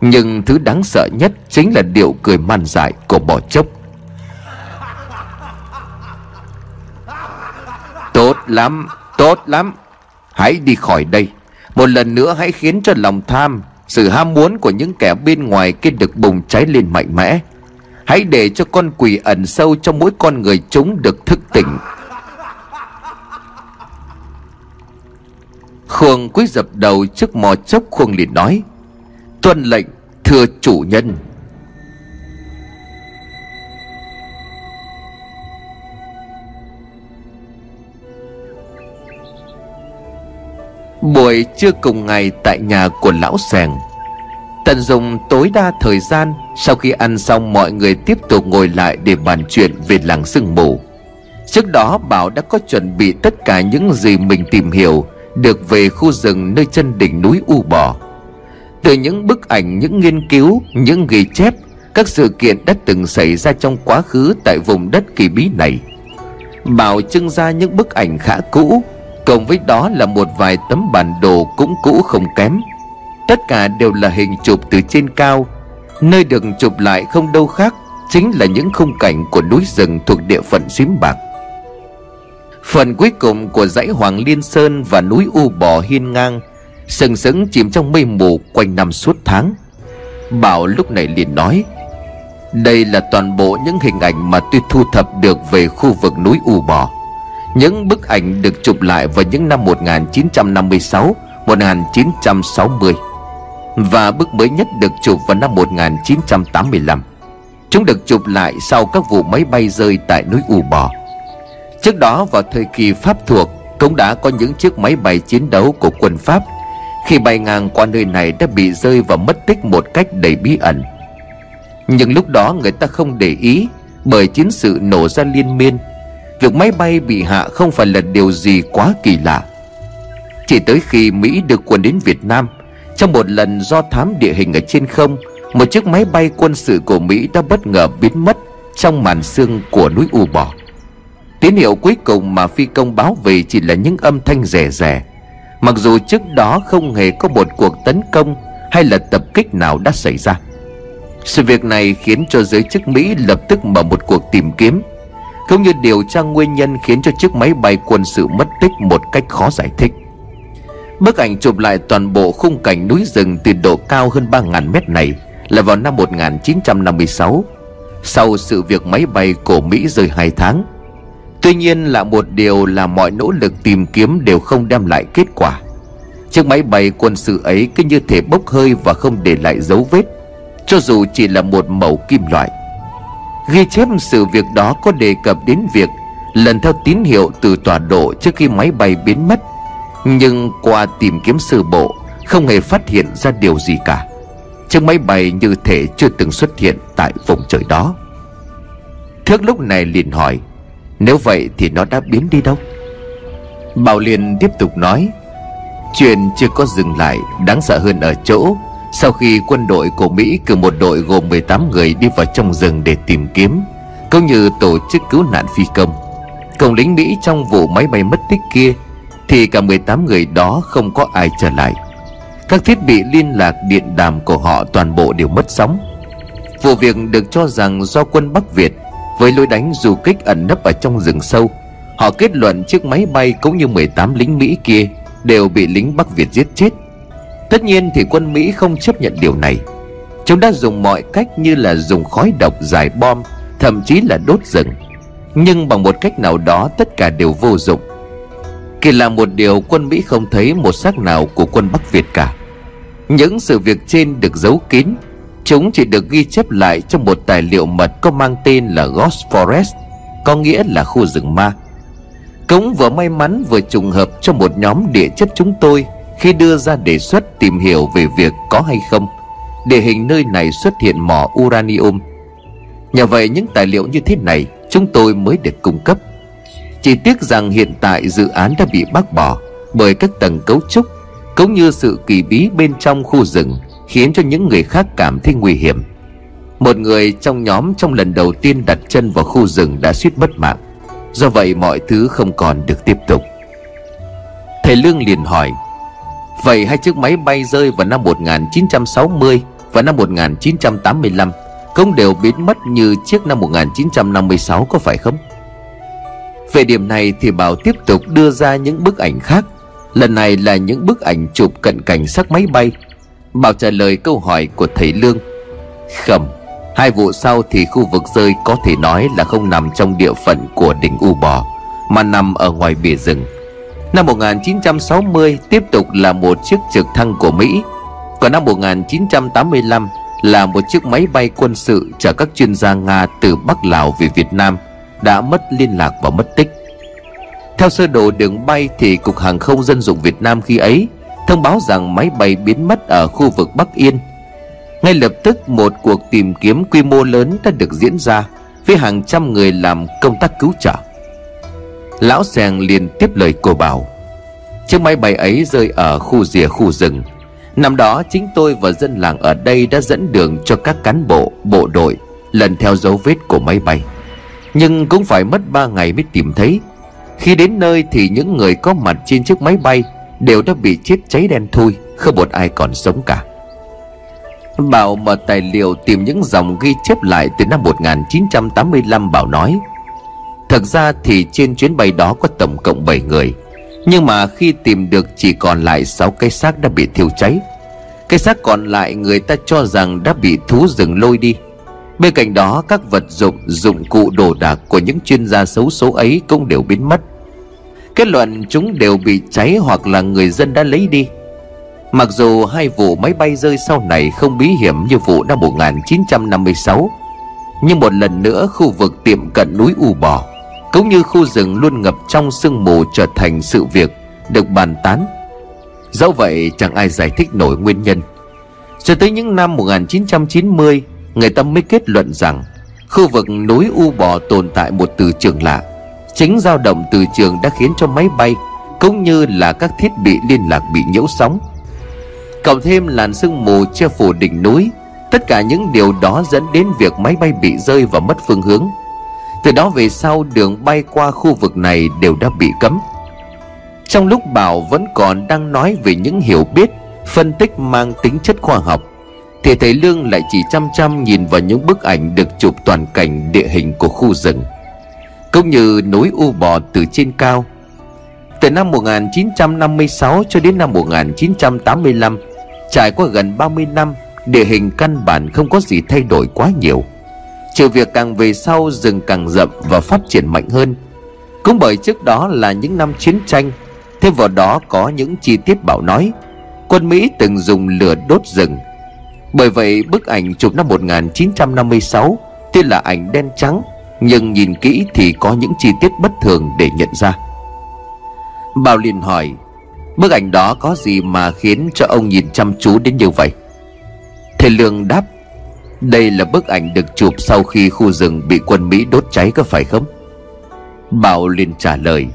Nhưng thứ đáng sợ nhất chính là điệu cười man dại của bò chốc. Tốt lắm, tốt lắm. Hãy đi khỏi đây. Một lần nữa hãy khiến cho lòng tham Sự ham muốn của những kẻ bên ngoài kia được bùng cháy lên mạnh mẽ. Hãy để cho con quỷ ẩn sâu trong mỗi con người chúng được thức tỉnh Khuông cúi dập đầu trước mò chốc Khuông liền nói, Tuân lệnh, thưa chủ nhân. Buổi trưa cùng ngày tại nhà của lão sèng Tận dụng tối đa thời gian, Sau khi ăn xong mọi người tiếp tục ngồi lại để bàn chuyện về làng sương mù. Trước đó, Bảo đã có chuẩn bị tất cả những gì mình tìm hiểu được về khu rừng nơi chân đỉnh núi U Bò. Từ những bức ảnh, những nghiên cứu, những ghi chép, các sự kiện đã từng xảy ra trong quá khứ tại vùng đất kỳ bí này. Bảo trưng ra những bức ảnh khá cũ, cộng với đó là một vài tấm bản đồ cũng cũ không kém. Tất cả đều là hình chụp từ trên cao, nơi được chụp lại không đâu khác chính là những khung cảnh của núi rừng thuộc địa phận xím bạc. Phần cuối cùng của dãy Hoàng Liên Sơn và núi U Bò hiên ngang Sừng sững chìm trong mây mù quanh năm suốt tháng. Bảo lúc này liền nói Đây là toàn bộ những hình ảnh mà tôi thu thập được về khu vực núi U Bò. Những bức ảnh được chụp lại vào những năm 1956, 1960 Và bức mới nhất được chụp vào năm 1985 Chúng được chụp lại sau các vụ máy bay rơi tại núi U Bò. Trước đó, vào thời kỳ Pháp thuộc, Cũng đã có những chiếc máy bay chiến đấu của quân Pháp. Khi bay ngang qua nơi này đã bị rơi và mất tích một cách đầy bí ẩn. Nhưng lúc đó người ta không để ý, Bởi chiến sự nổ ra liên miên. Việc máy bay bị hạ không phải là điều gì quá kỳ lạ. Chỉ tới khi Mỹ được quân đến Việt Nam, Trong một lần do thám địa hình ở trên không, Một chiếc máy bay quân sự của Mỹ đã bất ngờ biến mất Trong màn sương của núi U Bò. Tín hiệu cuối cùng mà phi công báo về chỉ là những âm thanh rẻ rẻ Mặc dù trước đó không hề có một cuộc tấn công hay là tập kích nào đã xảy ra. Sự việc này khiến cho giới chức Mỹ lập tức mở một cuộc tìm kiếm, Cũng như điều tra nguyên nhân khiến cho chiếc máy bay quân sự mất tích một cách khó giải thích. Bức ảnh chụp lại toàn bộ khung cảnh núi rừng từ độ cao hơn 3.000 mét này là vào năm 1956 Sau sự việc máy bay của Mỹ rơi 2 tháng. Tuy nhiên là một điều là mọi nỗ lực tìm kiếm đều không đem lại kết quả. Chiếc máy bay quân sự ấy cứ như thể bốc hơi và không để lại dấu vết, Cho dù chỉ là một mẩu kim loại. Ghi chép sự việc đó có đề cập đến việc Lần theo tín hiệu từ tọa độ trước khi máy bay biến mất, Nhưng qua tìm kiếm sơ bộ, Không hề phát hiện ra điều gì cả. Chiếc máy bay như thể chưa từng xuất hiện tại vùng trời đó. Thước lúc này liền hỏi nếu vậy thì nó đã biến đi đâu? Bảo Liên tiếp tục nói, Chuyện chưa có dừng lại, Đáng sợ hơn ở chỗ, Sau khi quân đội của Mỹ cử một đội gồm 18 người đi vào trong rừng để tìm kiếm, Cũng như tổ chức cứu nạn phi công. Cộng lính Mỹ trong vụ máy bay mất tích kia, Thì cả 18 người đó không có ai trở lại. Các thiết bị liên lạc điện đàm của họ toàn bộ đều mất sóng. Vụ việc được cho rằng do quân Bắc Việt với lối đánh du kích ẩn nấp ở trong rừng sâu, Họ kết luận chiếc máy bay cũng như 18 lính Mỹ kia Đều bị lính Bắc Việt giết chết. Tất nhiên thì quân Mỹ không chấp nhận điều này. Chúng đã dùng mọi cách như là dùng khói độc giải bom, Thậm chí là đốt rừng. Nhưng bằng một cách nào đó, tất cả đều vô dụng. Kỳ là một điều, quân Mỹ không thấy một xác nào của quân Bắc Việt cả. Những sự việc trên được giấu kín Chúng chỉ được ghi chép lại trong một tài liệu mật có mang tên là Ghost Forest, Có nghĩa là khu rừng ma. Cũng vừa may mắn vừa trùng hợp cho một nhóm địa chất chúng tôi Khi đưa ra đề xuất tìm hiểu về việc có hay không. Địa hình nơi này xuất hiện mỏ uranium. Nhờ vậy những tài liệu như thế này Chúng tôi mới được cung cấp. Chỉ tiếc rằng hiện tại dự án đã bị bác bỏ Bởi các tầng cấu trúc Cũng như sự kỳ bí bên trong khu rừng. Khiến cho những người khác cảm thấy nguy hiểm. Một người trong nhóm trong lần đầu tiên đặt chân vào khu rừng đã suýt mất mạng. Do vậy mọi thứ không còn được tiếp tục. Thầy Lương liền hỏi, Vậy hai chiếc máy bay rơi vào năm 1960 và năm 1985 Cũng đều biến mất như chiếc năm 1956 có phải không? Về điểm này thì Bảo tiếp tục đưa ra những bức ảnh khác. Lần này là những bức ảnh chụp cận cảnh xác máy bay. Bảo trả lời câu hỏi của thầy Lương. Khẩm Hai vụ sau thì khu vực rơi có thể nói là không nằm trong địa phận của đỉnh U Bò, Mà nằm ở ngoài bìa rừng. Năm 1960 tiếp tục là một chiếc trực thăng của Mỹ. Còn năm 1985 là một chiếc máy bay quân sự chở các chuyên gia Nga từ Bắc Lào về Việt Nam đã mất liên lạc và mất tích. Theo sơ đồ đường bay thì Cục Hàng không Dân dụng Việt Nam khi ấy thông báo rằng máy bay biến mất ở khu vực Bắc Yên. Ngay lập tức một cuộc tìm kiếm quy mô lớn đã được diễn ra với hàng trăm người làm công tác cứu trợ. Lão Sèng liền tiếp lời cô bảo Chiếc máy bay ấy rơi ở khu rìa khu rừng Năm đó chính tôi và dân làng ở đây đã dẫn đường cho các cán bộ, bộ đội Lần theo dấu vết của máy bay Nhưng cũng phải mất 3 ngày mới tìm thấy Khi đến nơi thì những người có mặt trên chiếc máy bay Đều đã bị chết cháy đen thui Không một ai còn sống cả. Bảo mở tài liệu tìm những dòng ghi chép lại từ năm 1985 Bảo nói Thực ra thì trên chuyến bay đó có tổng cộng 7 người Nhưng mà khi tìm được chỉ còn lại 6 cái xác đã bị thiêu cháy. Cái xác còn lại người ta cho rằng đã bị thú rừng lôi đi. Bên cạnh đó các vật dụng, dụng cụ đồ đạc của những chuyên gia xấu số ấy cũng đều biến mất. Kết luận chúng đều bị cháy hoặc là người dân đã lấy đi. Mặc dù hai vụ máy bay rơi sau này không bí hiểm như vụ năm 1956 Nhưng một lần nữa khu vực tiệm cận núi U Bò cũng như khu rừng luôn ngập trong sương mù trở thành sự việc được bàn tán. Dẫu vậy, chẳng ai giải thích nổi nguyên nhân. Cho tới những năm 1990 người ta mới kết luận rằng khu vực núi u bò tồn tại một từ trường lạ chính dao động từ trường đã khiến cho máy bay, cũng như là các thiết bị liên lạc bị nhiễu sóng. Cộng thêm làn sương mù che phủ đỉnh núi, tất cả những điều đó dẫn đến việc máy bay bị rơi và mất phương hướng. Từ đó về sau, đường bay qua khu vực này đều đã bị cấm. Trong lúc Bảo vẫn còn đang nói về những hiểu biết, Phân tích mang tính chất khoa học, Thì thầy Lương lại chỉ chăm chăm nhìn vào những bức ảnh được chụp toàn cảnh địa hình của khu rừng. Cũng như núi U Bò từ trên cao. Từ năm 1956 cho đến năm 1985 Trải qua gần 30 năm, Địa hình căn bản không có gì thay đổi quá nhiều. Trừ việc càng về sau, rừng càng rậm và phát triển mạnh hơn. Cũng bởi trước đó là những năm chiến tranh, Thêm vào đó có những chi tiết bảo nói. Quân Mỹ từng dùng lửa đốt rừng. Bởi vậy, bức ảnh chụp năm 1956 Tuy là ảnh đen trắng nhưng nhìn kỹ thì có những chi tiết bất thường để nhận ra. Bảo liền hỏi Bức ảnh đó có gì mà khiến cho ông nhìn chăm chú đến như vậy? Thầy Lương đáp đây là bức ảnh được chụp sau khi khu rừng bị quân Mỹ đốt cháy có phải không? Bảo liền trả lời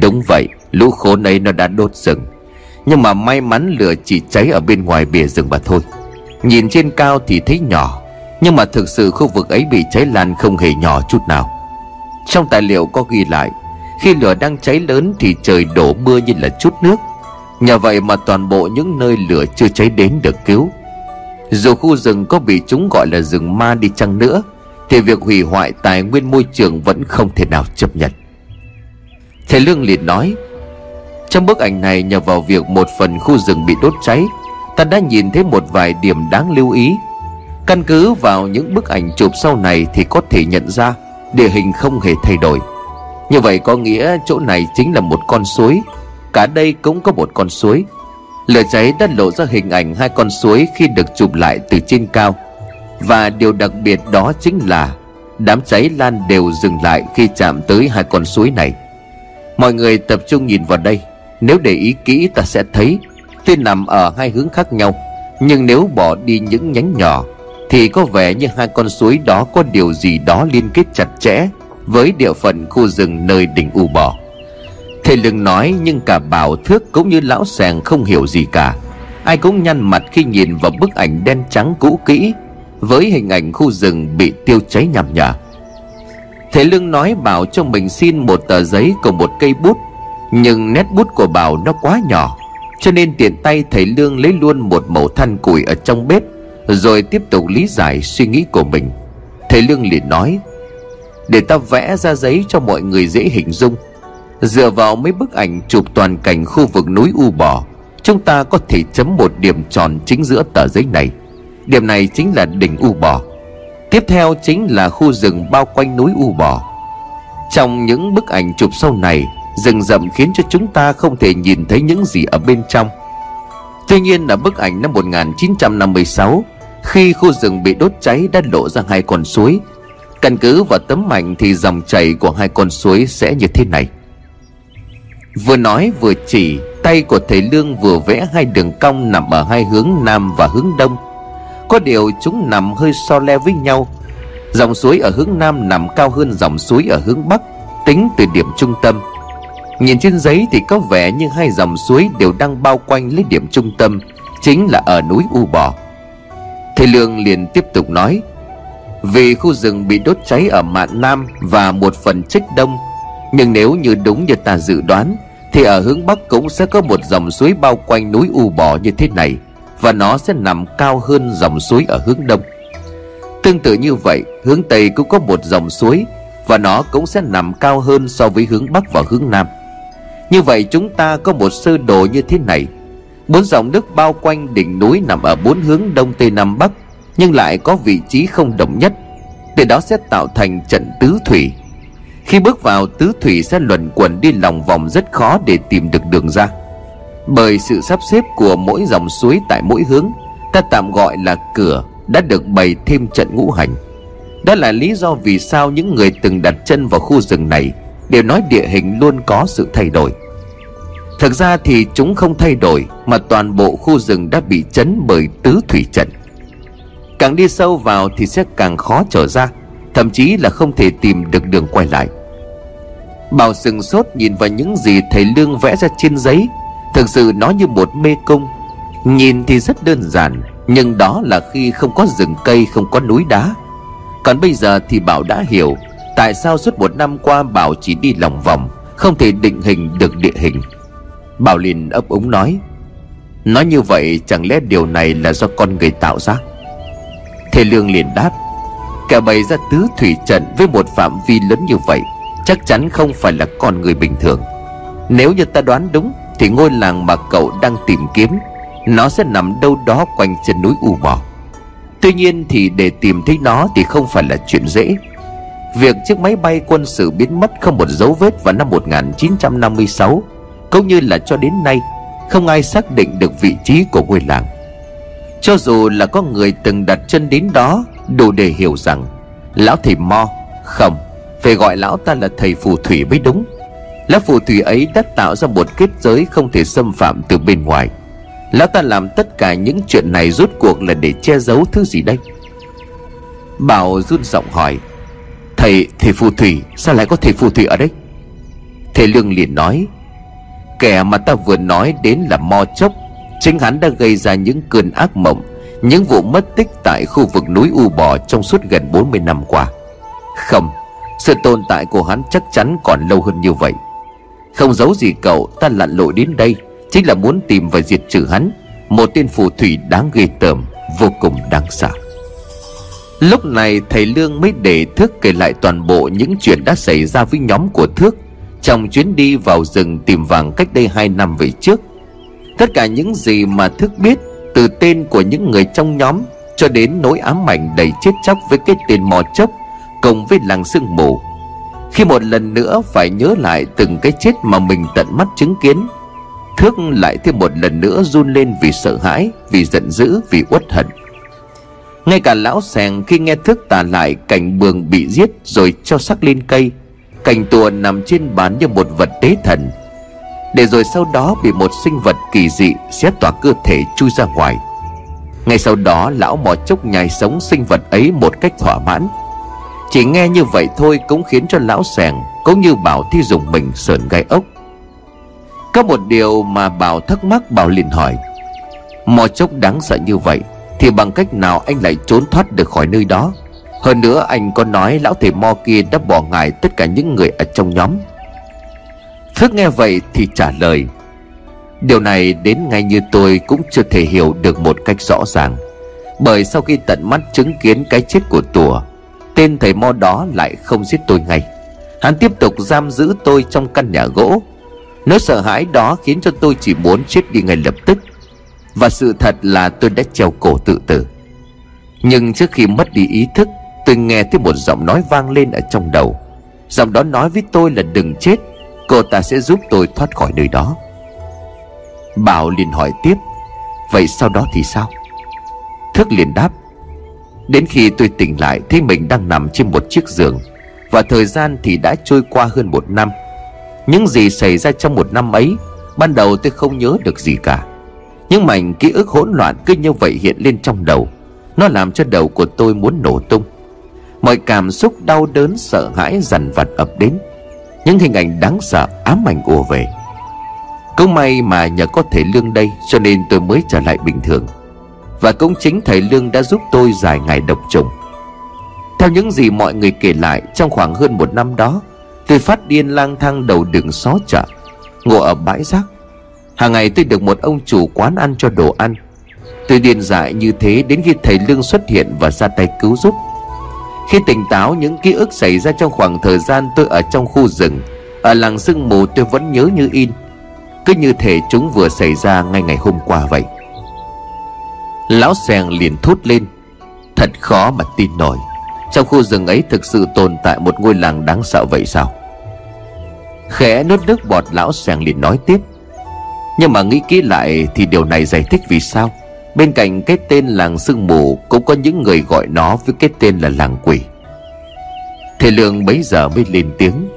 Đúng vậy, lũ khốn ấy nó đã đốt rừng. Nhưng mà may mắn lửa chỉ cháy ở bên ngoài bìa rừng mà thôi. Nhìn trên cao thì thấy nhỏ nhưng mà thực sự khu vực ấy bị cháy lan không hề nhỏ chút nào. Trong tài liệu có ghi lại, Khi lửa đang cháy lớn thì trời đổ mưa như là chút nước. Nhờ vậy mà toàn bộ những nơi lửa chưa cháy đến được cứu. Dù khu rừng có bị chúng gọi là rừng ma đi chăng nữa, Thì việc hủy hoại tài nguyên môi trường vẫn không thể nào chấp nhận. Thầy Lương liền nói, Trong bức ảnh này nhờ vào việc một phần khu rừng bị đốt cháy, Ta đã nhìn thấy một vài điểm đáng lưu ý. Căn cứ vào những bức ảnh chụp sau này thì có thể nhận ra Địa hình không hề thay đổi. Như vậy có nghĩa chỗ này chính là một con suối. Cả đây cũng có một con suối. Lửa cháy đã lộ ra hình ảnh hai con suối khi được chụp lại từ trên cao. Và điều đặc biệt đó chính là Đám cháy lan đều dừng lại khi chạm tới hai con suối này. Mọi người tập trung nhìn vào đây. Nếu để ý kỹ ta sẽ thấy. Tuy nằm ở hai hướng khác nhau, Nhưng nếu bỏ đi những nhánh nhỏ thì có vẻ như hai con suối đó có điều gì đó liên kết chặt chẽ Với địa phận khu rừng nơi đỉnh U Bò. Thầy lừng nói, nhưng cả bảo thước cũng như lão sàng không hiểu gì cả. Ai cũng nhăn mặt khi nhìn vào bức ảnh đen trắng cũ kỹ Với hình ảnh khu rừng bị tiêu cháy nhằm nhở. Thầy Lương nói bảo cho mình xin một tờ giấy cùng một cây bút, Nhưng nét bút của Bảo nó quá nhỏ, Cho nên tiện tay thầy Lương lấy luôn một mẩu than củi ở trong bếp. Rồi tiếp tục lý giải suy nghĩ của mình. Thầy Lương liền nói, Để ta vẽ ra giấy cho mọi người dễ hình dung. Dựa vào mấy bức ảnh chụp toàn cảnh khu vực núi U Bò, Chúng ta có thể chấm một điểm tròn chính giữa tờ giấy này. Điểm này chính là đỉnh U Bò. Tiếp theo chính là khu rừng bao quanh núi U Bò. Trong những bức ảnh chụp sau này, Rừng rậm khiến cho chúng ta không thể nhìn thấy những gì ở bên trong. Tuy nhiên là bức ảnh năm 1956 khi khu rừng bị đốt cháy đã lộ ra hai con suối. Căn cứ vào tấm mảnh thì dòng chảy của hai con suối sẽ như thế này. Vừa nói vừa chỉ, Tay của thầy Lương vừa vẽ hai đường cong nằm ở hai hướng Nam và hướng Đông. Có điều chúng nằm hơi so le với nhau. Dòng suối ở hướng Nam nằm cao hơn dòng suối ở hướng Bắc, Tính từ điểm trung tâm. Nhìn trên giấy thì có vẻ như hai dòng suối đều đang bao quanh lấy điểm trung tâm, Chính là ở núi U Bò. Thầy Lương liền tiếp tục nói, Vì khu rừng bị đốt cháy ở mạn Nam và một phần trích Đông, Nhưng nếu như đúng như ta dự đoán, Thì ở hướng Bắc cũng sẽ có một dòng suối bao quanh núi U Bò như thế này, Và nó sẽ nằm cao hơn dòng suối ở hướng Đông. Tương tự như vậy, Hướng Tây cũng có một dòng suối, Và nó cũng sẽ nằm cao hơn so với hướng Bắc và hướng Nam. Như vậy chúng ta có một sơ đồ như thế này. Bốn dòng nước bao quanh đỉnh núi nằm ở bốn hướng Đông Tây Nam Bắc, Nhưng lại có vị trí không đồng nhất. Từ đó sẽ tạo thành trận tứ thủy. Khi bước vào tứ thủy sẽ luẩn quẩn đi lòng vòng rất khó để tìm được đường ra. Bởi sự sắp xếp của mỗi dòng suối tại mỗi hướng, Ta tạm gọi là cửa, đã được bày thêm trận ngũ hành. Đó là lý do vì sao những người từng đặt chân vào khu rừng này đều nói địa hình luôn có sự thay đổi thực ra thì chúng không thay đổi, mà toàn bộ khu rừng đã bị chấn bởi tứ thủy trận. Càng đi sâu vào thì sẽ càng khó trở ra, thậm chí là không thể tìm được đường quay lại. Bảo sừng sốt nhìn vào những gì thầy lương vẽ ra trên giấy, thực sự nó như một mê cung. Nhìn thì rất đơn giản, nhưng đó là khi không có rừng cây, không có núi đá. Còn bây giờ thì Bảo đã hiểu Tại sao suốt một năm qua Bảo chỉ đi lòng vòng, Không thể định hình được địa hình. Bảo liền ấp úng nói Nói như vậy chẳng lẽ điều này là do con người tạo ra? Thầy Lương liền đáp, Kẻ bày ra tứ thủy trận với một phạm vi lớn như vậy, Chắc chắn không phải là con người bình thường. Nếu như ta đoán đúng, Thì ngôi làng mà cậu đang tìm kiếm, nó sẽ nằm đâu đó quanh chân núi U Bò Tuy nhiên thì để tìm thấy nó thì không phải là chuyện dễ. Việc chiếc máy bay quân sự biến mất không một dấu vết vào năm 1956 cũng như là cho đến nay Không ai xác định được vị trí của ngôi làng. Cho dù là có người từng đặt chân đến đó Đủ để hiểu rằng Lão thầy Mo Không Phải gọi lão ta là thầy phù thủy mới đúng. Lão phù thủy ấy đã tạo ra một kết giới không thể xâm phạm từ bên ngoài. Lão ta làm tất cả những chuyện này rốt cuộc là để che giấu thứ gì đây? Bảo run giọng hỏi Thầy, thầy phù thủy Sao lại có thầy phù thủy ở đây? Thầy Lương liền nói Kẻ mà ta vừa nói đến là Mo Chốc. Chính hắn đã gây ra những cơn ác mộng, Những vụ mất tích tại khu vực núi U Bò Trong suốt gần 40 năm qua. Không, Sự tồn tại của hắn chắc chắn còn lâu hơn như vậy. Không giấu gì cậu, Ta lặn lội đến đây, Chính là muốn tìm và diệt trừ hắn. Một tên phù thủy đáng ghê tởm, Vô cùng đáng sợ. Lúc này thầy Lương mới để Thước kể lại toàn bộ những chuyện đã xảy ra với nhóm của Thước. Trong chuyến đi vào rừng tìm vàng cách đây 2 năm về trước Tất cả những gì mà Thước biết Từ tên của những người trong nhóm Cho đến nỗi ám ảnh đầy chết chóc với cái tên mò chốc Cùng với làng sương mù. Khi một lần nữa phải nhớ lại từng cái chết mà mình tận mắt chứng kiến Thước lại thêm một lần nữa run lên vì sợ hãi Vì giận dữ, vì uất hận. Ngay cả lão sèng khi nghe thước tả lại cảnh bường bị giết rồi cho sắc lên cây cành tùa nằm trên bàn như một vật tế thần. Để rồi sau đó bị một sinh vật kỳ dị xé tỏa cơ thể chui ra ngoài. Ngay sau đó, lão mò chốc nhai sống sinh vật ấy một cách thỏa mãn. Chỉ nghe như vậy thôi cũng khiến cho lão sẻng cũng như bảo thi dùng mình sờn gai ốc. Có một điều mà bảo thắc mắc bảo liền hỏi. Mò chốc đáng sợ như vậy thì bằng cách nào anh lại trốn thoát được khỏi nơi đó? Hơn nữa anh có nói lão thầy mo kia đã bỏ ngài tất cả những người ở trong nhóm. Thức nghe vậy thì trả lời, Điều này đến ngay như tôi cũng chưa thể hiểu được một cách rõ ràng, Bởi sau khi tận mắt chứng kiến cái chết của tùa, Tên thầy mo đó lại không giết tôi ngay. Hắn tiếp tục giam giữ tôi trong căn nhà gỗ. Nỗi sợ hãi đó khiến cho tôi chỉ muốn chết đi ngay lập tức. Và sự thật là tôi đã treo cổ tự tử. Nhưng trước khi mất đi ý thức Tôi nghe thấy một giọng nói vang lên ở trong đầu. Giọng đó nói với tôi là đừng chết, Cô ta sẽ giúp tôi thoát khỏi nơi đó. Bảo liền hỏi tiếp, Vậy sau đó thì sao? Thức liền đáp, Đến khi tôi tỉnh lại, Thấy mình đang nằm trên một chiếc giường Và thời gian thì đã trôi qua hơn một năm. Những gì xảy ra trong một năm ấy, Ban đầu tôi không nhớ được gì cả. Những mảnh ký ức hỗn loạn cứ như vậy hiện lên trong đầu. Nó làm cho đầu của tôi muốn nổ tung. Mọi cảm xúc đau đớn, sợ hãi, dằn vặt ập đến. Những hình ảnh đáng sợ ám ảnh ùa về. Cũng may mà nhờ có thầy Lương đây, Cho nên tôi mới trở lại bình thường. Và cũng chính thầy Lương đã giúp tôi giải ngày độc trùng. Theo những gì mọi người kể lại, Trong khoảng hơn một năm đó, Tôi phát điên lang thang đầu đường xó chợ, Ngồi ở bãi rác. Hàng ngày tôi được một ông chủ quán ăn cho đồ ăn. Tôi điên dại như thế đến khi thầy Lương xuất hiện và ra tay cứu giúp. Khi tỉnh táo, những ký ức xảy ra trong khoảng thời gian tôi ở trong khu rừng, Ở làng sương mù tôi vẫn nhớ như in. Cứ như thể chúng vừa xảy ra ngay ngày hôm qua vậy. Lão Sèng liền thốt lên, Thật khó mà tin nổi. Trong khu rừng ấy thực sự tồn tại một ngôi làng đáng sợ vậy sao? Khẽ nuốt nước bọt, lão Sèng liền nói tiếp, nhưng mà nghĩ kỹ lại thì điều này giải thích vì sao? Bên cạnh cái tên làng sương mù, Cũng có những người gọi nó với cái tên là làng quỷ. Thầy Lương bấy giờ mới lên tiếng.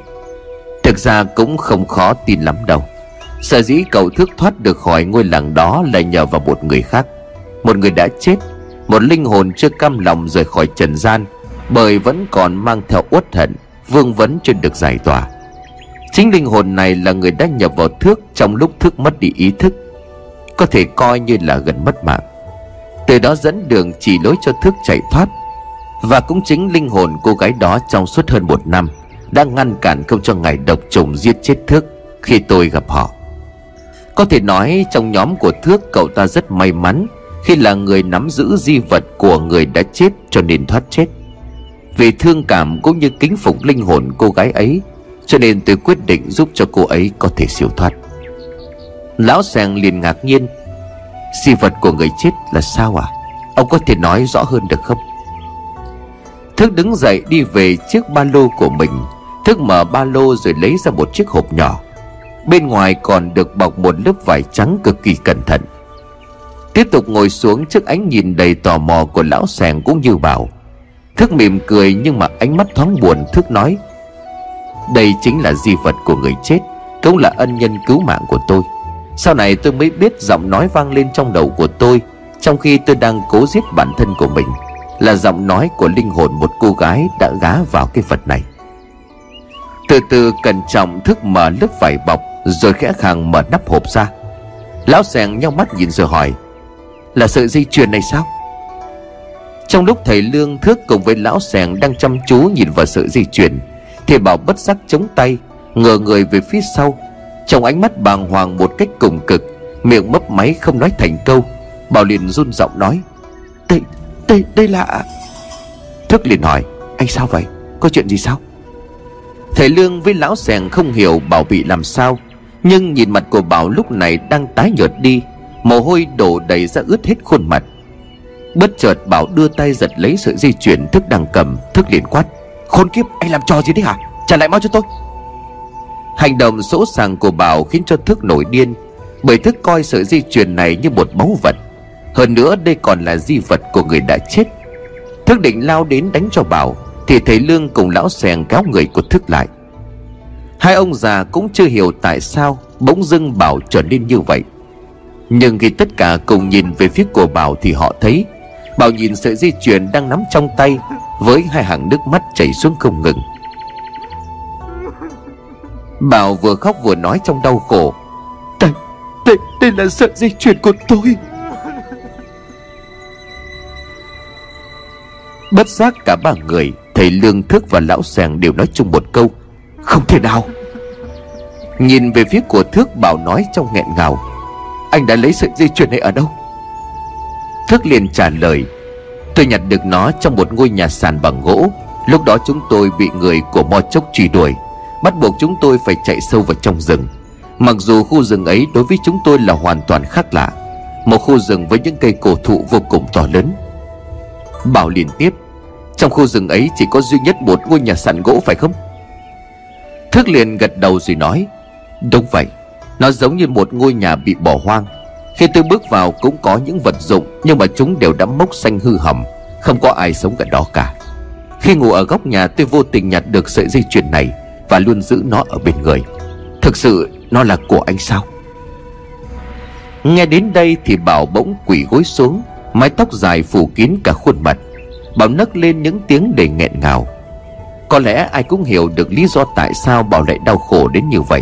Thực ra cũng không khó tin lắm đâu. Sở dĩ cậu thước thoát được khỏi ngôi làng đó là nhờ vào một người khác. Một người đã chết, Một linh hồn chưa cam lòng rời khỏi trần gian, Bởi vẫn còn mang theo uất hận, Vương vấn chưa được giải tỏa. Chính linh hồn này là người đã nhập vào thước Trong lúc thước mất đi ý thức. Có thể coi như là gần mất mạng. Từ đó dẫn đường chỉ lối cho thước chạy thoát. Và cũng chính linh hồn cô gái đó Trong suốt hơn một năm Đã ngăn cản không cho ngài độc trùng giết chết thước Khi tôi gặp họ. Có thể nói trong nhóm của thước Cậu ta rất may mắn Khi là người nắm giữ di vật của người đã chết Cho nên thoát chết. Vì thương cảm cũng như kính phục linh hồn cô gái ấy, cho nên tôi quyết định giúp cho cô ấy có thể siêu thoát. Lão sàng liền ngạc nhiên. Di vật của người chết là sao à Ông có thể nói rõ hơn được không? Thức đứng dậy đi về chiếc ba lô của mình. Thức mở ba lô rồi lấy ra một chiếc hộp nhỏ. Bên ngoài còn được bọc một lớp vải trắng cực kỳ cẩn thận. Tiếp tục ngồi xuống trước ánh nhìn đầy tò mò của lão sàng cũng như bảo. Thức mỉm cười nhưng mà ánh mắt thoáng buồn, Thức nói, đây chính là di vật của người chết, Cũng là ân nhân cứu mạng của tôi. Sau này tôi mới biết giọng nói vang lên trong đầu của tôi, Trong khi tôi đang cố giết bản thân của mình, Là giọng nói của linh hồn một cô gái đã gá vào cái vật này. Từ từ cẩn trọng thức mở lớp vải bọc, Rồi khẽ khàng mở nắp hộp ra. Lão sèn nhau mắt nhìn rồi hỏi, Là sợi dây chuyền này sao? Trong lúc thầy Lương Thước cùng với lão sèn đang chăm chú nhìn vào sợi dây chuyền, thì bảo bất giác chống tay, Ngờ người về phía sau trong ánh mắt bàng hoàng một cách cùng cực Miệng mấp máy không nói thành câu Bảo liền run giọng nói Đây, đây, đây là Thức liền hỏi Anh sao vậy, có chuyện gì sao? Thầy Lương với lão sèn không hiểu Bảo bị làm sao Nhưng nhìn mặt của Bảo lúc này đang tái nhợt đi Mồ hôi đổ đầy ra ướt hết khuôn mặt. Bất chợt Bảo đưa tay giật lấy sợi dây chuyền Thức đang cầm Thức liền quát Khốn kiếp anh làm trò gì đấy hả? Trả lại mau cho tôi. Hành động sỗ sàng của Bảo khiến cho Thức nổi điên, Bởi Thức coi sợi dây chuyền này như một báu vật. Hơn nữa, đây còn là di vật của người đã chết. Thức định lao đến đánh cho Bảo, Thì thấy Lương cùng lão sèn kéo người của Thức lại. Hai ông già cũng chưa hiểu tại sao Bỗng dưng Bảo trở nên như vậy. Nhưng khi tất cả cùng nhìn về phía của Bảo Thì họ thấy, Bảo nhìn sợi dây chuyền đang nắm trong tay Với hai hàng nước mắt chảy xuống không ngừng. Bảo vừa khóc vừa nói trong đau khổ. Đây, đây, đây là sợi dây chuyền của tôi. Bất giác cả ba người Thầy Lương Thức và Lão Sàng đều nói chung một câu. Không thể nào. Nhìn về phía của Thước Bảo nói trong nghẹn ngào. Anh đã lấy sợi dây chuyền này ở đâu? Thước liền trả lời. Tôi nhặt được nó trong một ngôi nhà sàn bằng gỗ. Lúc đó chúng tôi bị người của Mo Chốc truy đuổi Bắt buộc chúng tôi phải chạy sâu vào trong rừng. Mặc dù khu rừng ấy đối với chúng tôi là hoàn toàn khác lạ, Một khu rừng với những cây cổ thụ vô cùng to lớn. Bảo liên tiếp, Trong khu rừng ấy chỉ có duy nhất một ngôi nhà sàn gỗ phải không? Thức liền gật đầu rồi nói, Đúng vậy, Nó giống như một ngôi nhà bị bỏ hoang. Khi tôi bước vào cũng có những vật dụng, Nhưng mà chúng đều đã mốc xanh hư hỏng, Không có ai sống gần đó cả. Khi ngủ ở góc nhà, tôi vô tình nhặt được sợi dây chuyền này. Và luôn giữ nó ở bên người. Thực sự, nó là của anh sao? Nghe đến đây thì Bảo bỗng quỷ gối xuống, Mái tóc dài phủ kín cả khuôn mặt. Bảo nấc lên những tiếng đầy nghẹn ngào. Có lẽ ai cũng hiểu được lý do tại sao Bảo lại đau khổ đến như vậy.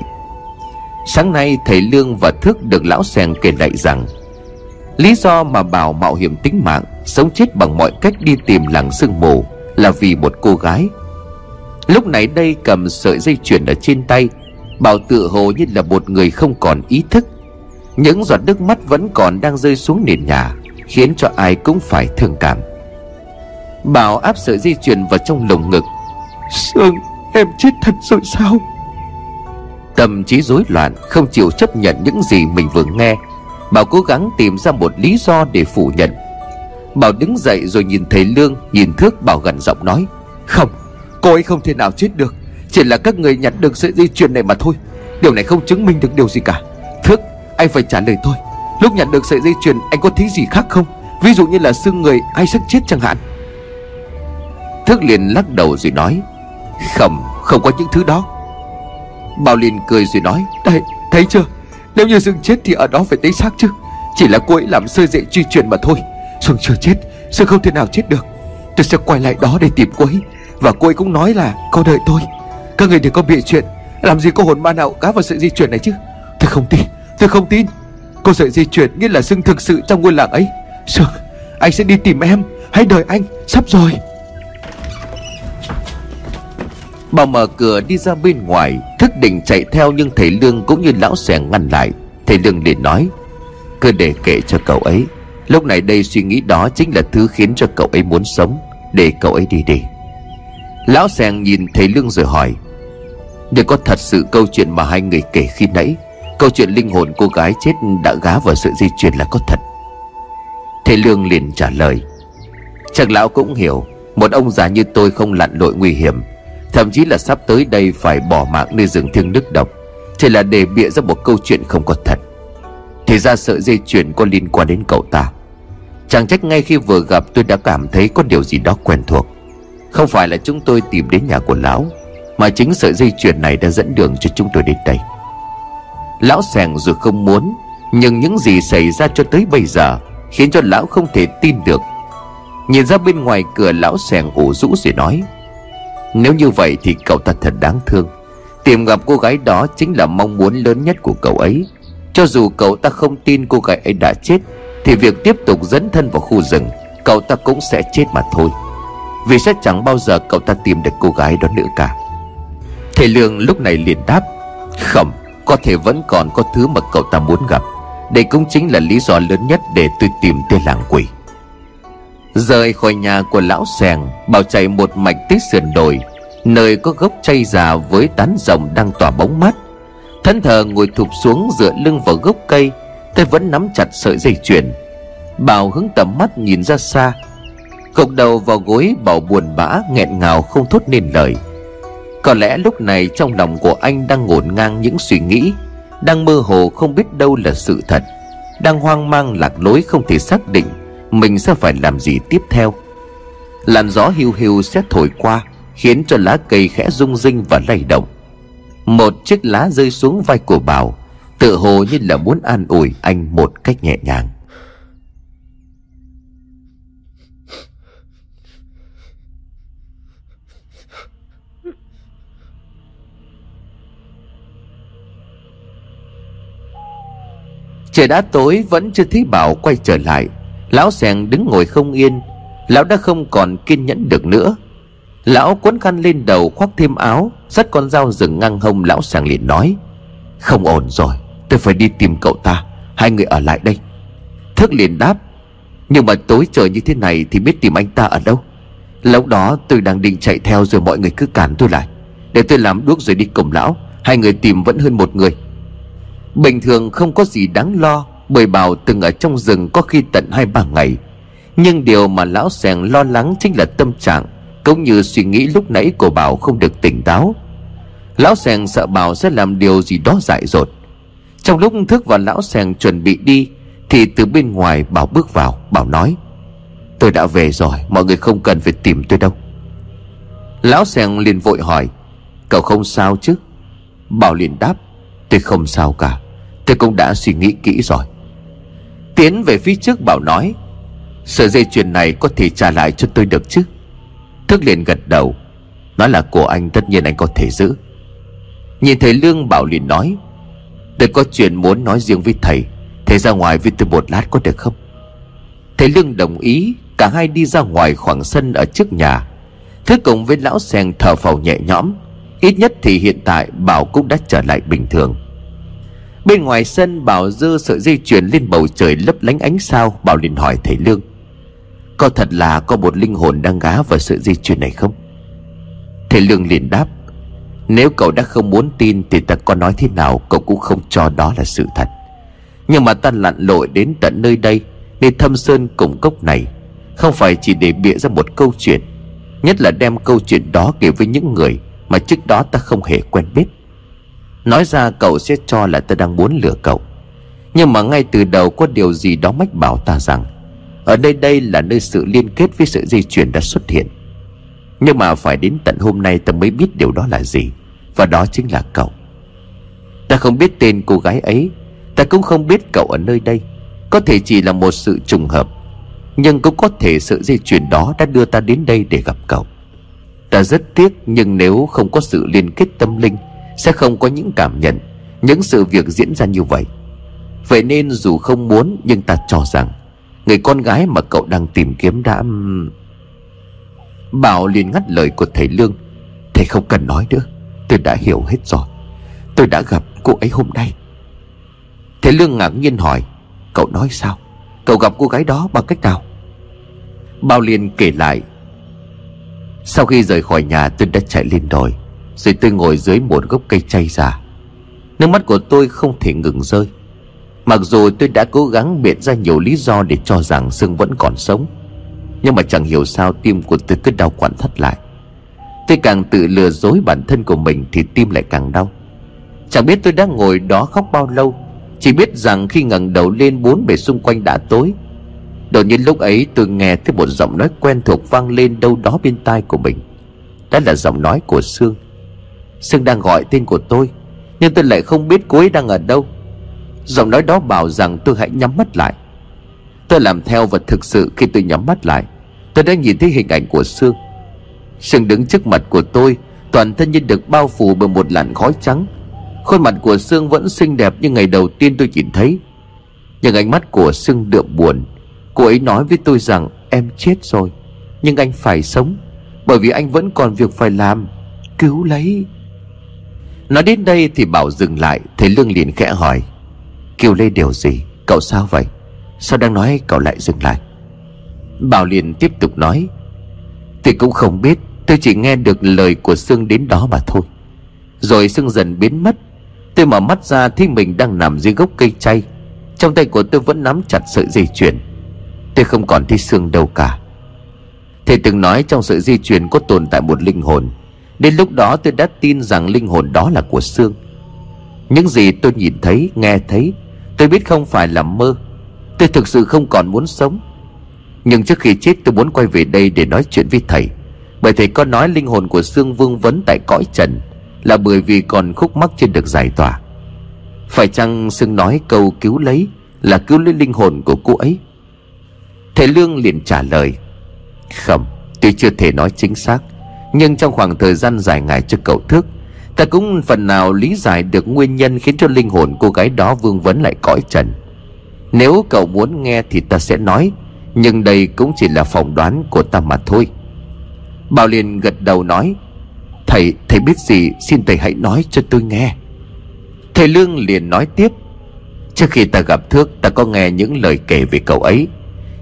Sáng nay, thầy Lương và Thức được lão Sèn kể lại rằng, Lý do mà Bảo mạo hiểm tính mạng, Sống chết bằng mọi cách đi tìm làng sương mù Là vì một cô gái Lúc này đây cầm sợi dây chuyền ở trên tay Bảo tự hồ như là một người không còn ý thức. Những giọt nước mắt vẫn còn đang rơi xuống nền nhà Khiến cho ai cũng phải thương cảm. Bảo áp sợi dây chuyền vào trong lồng ngực. Sương em chết thật rồi sao? Tâm trí rối loạn Không chịu chấp nhận những gì mình vừa nghe. Bảo cố gắng tìm ra một lý do để phủ nhận. Bảo đứng dậy rồi nhìn thầy Lương Nhìn Thước Bảo gần giọng nói Không cô ấy không thể nào chết được. Chỉ là các người nhặt được sợi dây chuyền này mà thôi. Điều này không chứng minh được điều gì cả. Thức anh phải trả lời tôi. Lúc nhặt được sợi dây chuyền anh có thấy gì khác không? Ví dụ như là xương người ai sắp chết chẳng hạn. Thức liền lắc đầu rồi nói Không, không có những thứ đó. Bảo liền cười rồi nói Đây, thấy chưa? Nếu như Dương chết thì ở đó phải thấy xác chứ. Chỉ là cô ấy làm sơ dậy truy truyền mà thôi. Dương chưa chết Dương không thể nào chết được. Tôi sẽ quay lại đó để tìm cô ấy. Và cô ấy cũng nói là, cô đợi tôi. Các người đừng có bịa chuyện. Làm gì có hồn ma nào cá vào sự di chuyển này chứ? Tôi không tin, Tôi không tin. Cô sợi di chuyển nghĩa là xưng thực sự trong ngôi làng ấy. Sương Anh sẽ đi tìm em. Hãy đợi anh, Sắp rồi. Bà mở cửa đi ra bên ngoài, Thức định chạy theo nhưng thầy Lương cũng như lão xẻ ngăn lại. Thầy Lương liền nói, Cứ để kệ cho cậu ấy. Lúc này đây suy nghĩ đó chính là thứ khiến cho cậu ấy muốn sống. Để cậu ấy đi đi. Lão Sàng nhìn thầy Lương rồi hỏi Nhưng có thật sự câu chuyện mà hai người kể khi nãy, Câu chuyện linh hồn cô gái chết đã gá vào sự di chuyển là có thật. Thầy Lương liền trả lời, Chắc lão cũng hiểu, Một ông già như tôi không lặn lội nguy hiểm, Thậm chí là sắp tới đây phải bỏ mạng nơi rừng thiêng nước độc, Chỉ là để bịa ra một câu chuyện không có thật. Thì ra sợi dây chuyền có liên quan đến cậu ta. Chẳng trách ngay khi vừa gặp tôi đã cảm thấy có điều gì đó quen thuộc. Không phải là chúng tôi tìm đến nhà của lão, Mà chính sợi dây chuyền này đã dẫn đường cho chúng tôi đến đây. Lão sèng dù không muốn, Nhưng những gì xảy ra cho tới bây giờ Khiến cho lão không thể tin được. Nhìn ra bên ngoài cửa, lão sèng ủ rũ rồi nói, Nếu như vậy thì cậu ta thật đáng thương. Tìm gặp cô gái đó chính là mong muốn lớn nhất của cậu ấy. Cho dù cậu ta không tin cô gái ấy đã chết, Thì việc tiếp tục dẫn thân vào khu rừng, Cậu ta cũng sẽ chết mà thôi. Vì sẽ chẳng bao giờ cậu ta tìm được cô gái đó nữa cả. Thầy Lương lúc này liền đáp Không Có thể vẫn còn có thứ mà cậu ta muốn gặp. Đây cũng chính là lý do lớn nhất để tôi tìm tên làng quỷ. Rời khỏi nhà của lão sèng Bảo chạy một mạch tới sườn đồi, Nơi có gốc chay già với tán rồng đang tỏa bóng mát. Thân thờ ngồi thụp xuống dựa lưng vào gốc cây, Tôi vẫn nắm chặt sợi dây chuyền. Bảo hướng tầm mắt nhìn ra xa Gục đầu vào gối Bảo buồn bã, nghẹn ngào không thốt nên lời. Có lẽ lúc này trong lòng của anh đang ngổn ngang những suy nghĩ, Đang mơ hồ không biết đâu là sự thật, Đang hoang mang lạc lối không thể xác định Mình sẽ phải làm gì tiếp theo. Làn gió hiu hiu sẽ thổi qua, Khiến cho lá cây khẽ rung rinh và lay động. Một chiếc lá rơi xuống vai của Bảo Tự hồ như là muốn an ủi anh một cách nhẹ nhàng. Trời đã tối vẫn chưa thấy Bảo quay trở lại. Lão sèn đứng ngồi không yên, Lão đã không còn kiên nhẫn được nữa. Lão quấn khăn lên đầu khoác thêm áo, Dắt con dao rừng ngang hông Lão sàng liền nói, Không ổn rồi, Tôi phải đi tìm cậu ta, Hai người ở lại đây. Thức liền đáp, Nhưng mà tối trời như thế này Thì biết tìm anh ta ở đâu? Lúc đó tôi đang định chạy theo rồi mọi người cứ cản tôi lại. Để tôi làm đuốc rồi đi cùng lão, Hai người tìm vẫn hơn một người. Bình thường không có gì đáng lo, Bởi bảo từng ở trong rừng có khi tận hai ba ngày. Nhưng điều mà lão sèn lo lắng chính là tâm trạng, Cũng như suy nghĩ lúc nãy của Bảo không được tỉnh táo. Lão sèn sợ Bảo sẽ làm điều gì đó dại dột. Trong lúc thức và lão sèn chuẩn bị đi, Thì từ bên ngoài Bảo bước vào, Bảo nói, Tôi đã về rồi, Mọi người không cần phải tìm tôi đâu. Lão sèn liền vội hỏi, Cậu không sao chứ? Bảo liền đáp Tôi không sao cả. Tôi cũng đã suy nghĩ kỹ rồi. Tiến về phía trước bảo nói, Sợi dây chuyền này có thể trả lại cho tôi được chứ? Thức liền gật đầu Nói là của anh, tất nhiên anh có thể giữ. Nhìn thấy Lương Bảo liền nói, Tôi có chuyện muốn nói riêng với thầy. Thầy ra ngoài với tôi một lát có được không? Thầy Lương đồng ý, Cả hai đi ra ngoài khoảng sân ở trước nhà. Thức cùng với lão sen thở phào nhẹ nhõm, Ít nhất thì hiện tại Bảo cũng đã trở lại bình thường. Bên ngoài sân, Bảo dơ sợi dây chuyền lên bầu trời lấp lánh ánh sao, Bảo liền hỏi thầy Lương, Có thật là có một linh hồn đang gá vào sợi dây chuyền này không? Thầy Lương liền đáp, Nếu cậu đã không muốn tin Thì ta có nói thế nào Cậu cũng không cho đó là sự thật. Nhưng mà ta lặn lội đến tận nơi đây Nên thâm sơn cùng cốc này, Không phải chỉ để bịa ra một câu chuyện, Nhất là đem câu chuyện đó kể với những người Mà trước đó ta không hề quen biết. Nói ra cậu sẽ cho là ta đang muốn lừa cậu. Nhưng mà ngay từ đầu có điều gì đó mách bảo ta rằng, Ở đây đây là nơi sự liên kết với sự di chuyển đã xuất hiện. Nhưng mà phải đến tận hôm nay ta mới biết điều đó là gì, Và đó chính là cậu. Ta không biết tên cô gái ấy, Ta cũng không biết cậu ở nơi đây. Có thể chỉ là một sự trùng hợp, Nhưng cũng có thể sự di chuyển đó đã đưa ta đến đây để gặp cậu. Ta rất tiếc, nhưng nếu không có sự liên kết tâm linh sẽ không có những cảm nhận, những sự việc diễn ra như vậy. Vậy nên dù không muốn, nhưng ta cho rằng, người con gái mà cậu đang tìm kiếm đã bảo liền ngắt lời của thầy lương. Thầy không cần nói nữa, tôi đã hiểu hết rồi. Tôi đã gặp cô ấy hôm nay. Thầy lương ngạc nhiên hỏi, cậu nói sao? Cậu gặp cô gái đó bằng cách nào? Bao liền kể lại, sau khi rời khỏi nhà, tôi đã chạy lên đồi rồi tôi ngồi dưới một gốc cây chay già. Nước mắt của tôi không thể ngừng rơi. Mặc dù tôi đã cố gắng biện ra nhiều lý do để cho rằng Sương vẫn còn sống, Nhưng mà chẳng hiểu sao tim của tôi cứ đau quặn thắt lại. Tôi càng tự lừa dối bản thân của mình thì tim lại càng đau. Chẳng biết tôi đã ngồi đó khóc bao lâu, Chỉ biết rằng khi ngẩng đầu lên bốn bề xung quanh đã tối. Đột nhiên lúc ấy tôi nghe thấy một giọng nói quen thuộc vang lên đâu đó bên tai của mình. Đó là giọng nói của Sương. Sương đang gọi tên của tôi, Nhưng tôi lại không biết cô ấy đang ở đâu. Giọng nói đó bảo rằng tôi hãy nhắm mắt lại. Tôi làm theo và thực sự khi tôi nhắm mắt lại, Tôi đã nhìn thấy hình ảnh của Sương. Sương đứng trước mặt của tôi, Toàn thân như được bao phủ bởi một làn khói trắng. Khuôn mặt của Sương vẫn xinh đẹp như ngày đầu tiên tôi nhìn thấy. Nhưng ánh mắt của Sương đượm buồn. Cô ấy nói với tôi rằng em chết rồi, Nhưng anh phải sống, Bởi vì anh vẫn còn việc phải làm. Cứu lấy. Nói đến đây thì Bảo dừng lại Thầy Lương liền khẽ hỏi Kêu lê, điều gì? Cậu sao vậy? Sao đang nói cậu lại dừng lại? Bảo liền tiếp tục nói Tôi cũng không biết, Tôi chỉ nghe được lời của Sương đến đó mà thôi. Rồi Sương dần biến mất. Tôi mở mắt ra thấy mình đang nằm dưới gốc cây chay, Trong tay của tôi vẫn nắm chặt sợi dây chuyền. Tôi không còn thấy Sương đâu cả. Thầy từng nói trong sợi dây chuyền có tồn tại một linh hồn Đến lúc đó tôi đã tin rằng linh hồn đó là của Sương. Những gì tôi nhìn thấy, nghe thấy Tôi biết không phải là mơ. Tôi thực sự không còn muốn sống. Nhưng trước khi chết tôi muốn quay về đây để nói chuyện với thầy. Bởi thầy có nói linh hồn của Sương vương vấn tại cõi trần Là bởi vì còn khúc mắc chưa được giải tỏa. Phải chăng Sương nói câu cứu lấy Là cứu lấy linh hồn của cô ấy? Thầy Lương liền trả lời Không Tôi chưa thể nói chính xác. Nhưng trong khoảng thời gian dài ngày cho cậu thức Ta cũng phần nào lý giải được nguyên nhân Khiến cho linh hồn cô gái đó vương vấn lại cõi trần. Nếu cậu muốn nghe thì ta sẽ nói Nhưng đây cũng chỉ là phỏng đoán của ta mà thôi. Bảo liền gật đầu nói Thầy, thầy biết gì Xin thầy hãy nói cho tôi nghe. Thầy Lương liền nói tiếp Trước khi ta gặp Thước Ta có nghe những lời kể về cậu ấy.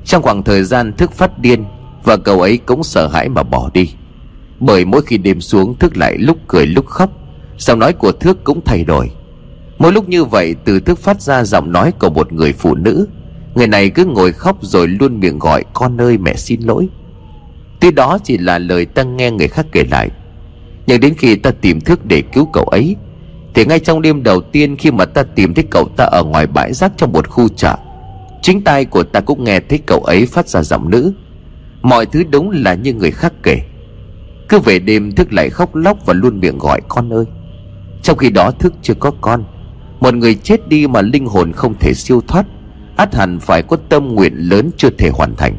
Trong khoảng thời gian Thước phát điên Và cậu ấy cũng sợ hãi mà bỏ đi. Bởi mỗi khi đêm xuống Thức lại lúc cười lúc khóc, Giọng nói của Thước cũng thay đổi. Mỗi lúc như vậy, từ Thước phát ra giọng nói của một người phụ nữ, Người này cứ ngồi khóc rồi luôn miệng gọi, Con ơi, mẹ xin lỗi. Tuy đó chỉ là lời ta nghe người khác kể lại, Nhưng đến khi ta tìm Thước để cứu cậu ấy, Thì ngay trong đêm đầu tiên khi mà ta tìm thấy cậu ta ở ngoài bãi rác trong một khu chợ, Chính tai của ta cũng nghe thấy cậu ấy phát ra giọng nữ. Mọi thứ đúng là như người khác kể. Cứ về đêm Thức lại khóc lóc và luôn miệng gọi, con ơi. Trong khi đó thức chưa có con, Một người chết đi mà linh hồn không thể siêu thoát, ắt hẳn phải có tâm nguyện lớn chưa thể hoàn thành.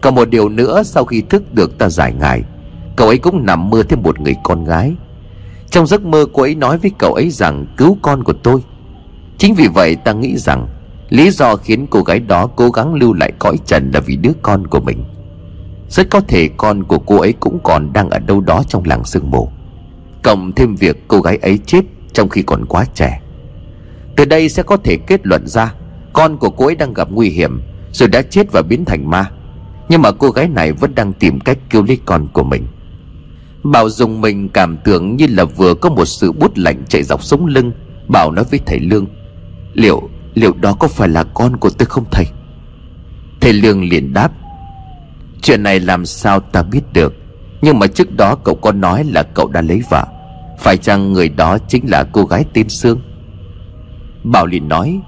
Còn một điều nữa, sau khi thức được ta giải ngài, Cậu ấy cũng nằm mơ thêm một người con gái. Trong giấc mơ, cô ấy nói với cậu ấy rằng, cứu con của tôi. Chính vì vậy ta nghĩ rằng, Lý do khiến cô gái đó cố gắng lưu lại cõi trần là vì đứa con của mình. Rất có thể con của cô ấy cũng còn đang ở đâu đó trong làng sương mù. Cộng thêm việc cô gái ấy chết trong khi còn quá trẻ. Từ đây sẽ có thể kết luận ra Con của cô ấy đang gặp nguy hiểm Rồi đã chết và biến thành ma. Nhưng mà cô gái này vẫn đang tìm cách cứu lấy con của mình. Bảo dùng mình cảm tưởng như là vừa có một sự bút lạnh chạy dọc sống lưng Bảo nói với thầy Lương Liệu, liệu đó có phải là con của tôi không thầy? Thầy Lương liền đáp Chuyện này làm sao ta biết được? Nhưng mà trước đó cậu có nói là cậu đã lấy vợ. Phải chăng người đó chính là cô gái tên Sương? Bảo liền nói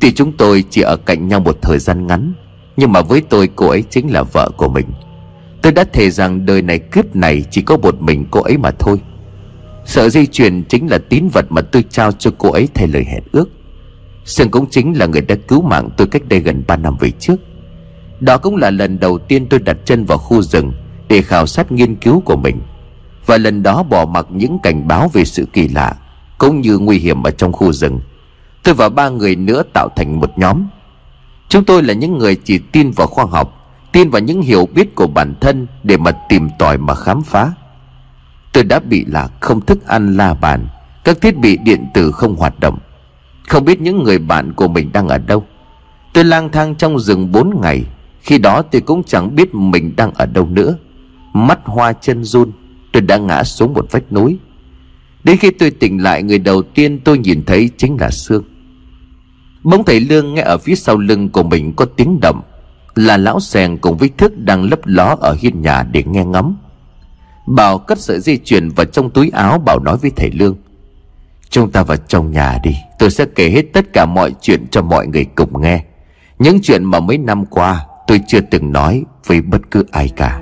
Tuy chúng tôi chỉ ở cạnh nhau một thời gian ngắn, Nhưng mà với tôi cô ấy chính là vợ của mình. Tôi đã thề rằng đời này kiếp này chỉ có một mình cô ấy mà thôi. Sợ dây chuyền chính là tín vật mà tôi trao cho cô ấy thay lời hẹn ước. Sương cũng chính là người đã cứu mạng tôi cách đây gần 3 năm về trước. Đó cũng là lần đầu tiên tôi đặt chân vào khu rừng Để khảo sát nghiên cứu của mình. Và lần đó bỏ mặc những cảnh báo về sự kỳ lạ, cũng như nguy hiểm ở trong khu rừng. Tôi và ba người nữa tạo thành một nhóm. Chúng tôi là những người chỉ tin vào khoa học, tin vào những hiểu biết của bản thân để mà tìm tòi mà khám phá. Tôi đã bị lạc không thức ăn la bàn, các thiết bị điện tử không hoạt động. Không biết những người bạn của mình đang ở đâu. Tôi lang thang trong rừng bốn ngày khi đó tôi cũng chẳng biết mình đang ở đâu nữa. Mắt hoa chân run, Tôi đã ngã xuống một vách núi. Đến khi tôi tỉnh lại, Người đầu tiên tôi nhìn thấy chính là Sương. Bỗng thầy Lương nghe ở phía sau lưng của mình có tiếng động, Là lão sèn cùng với thức đang lấp ló ở hiên nhà để nghe ngắm Bảo cất sợi dây chuyền vào trong túi áo, Bảo nói với thầy Lương, Chúng ta vào trong nhà đi, Tôi sẽ kể hết tất cả mọi chuyện cho mọi người cùng nghe. Những chuyện mà mấy năm qua tôi chưa từng nói với bất cứ ai cả.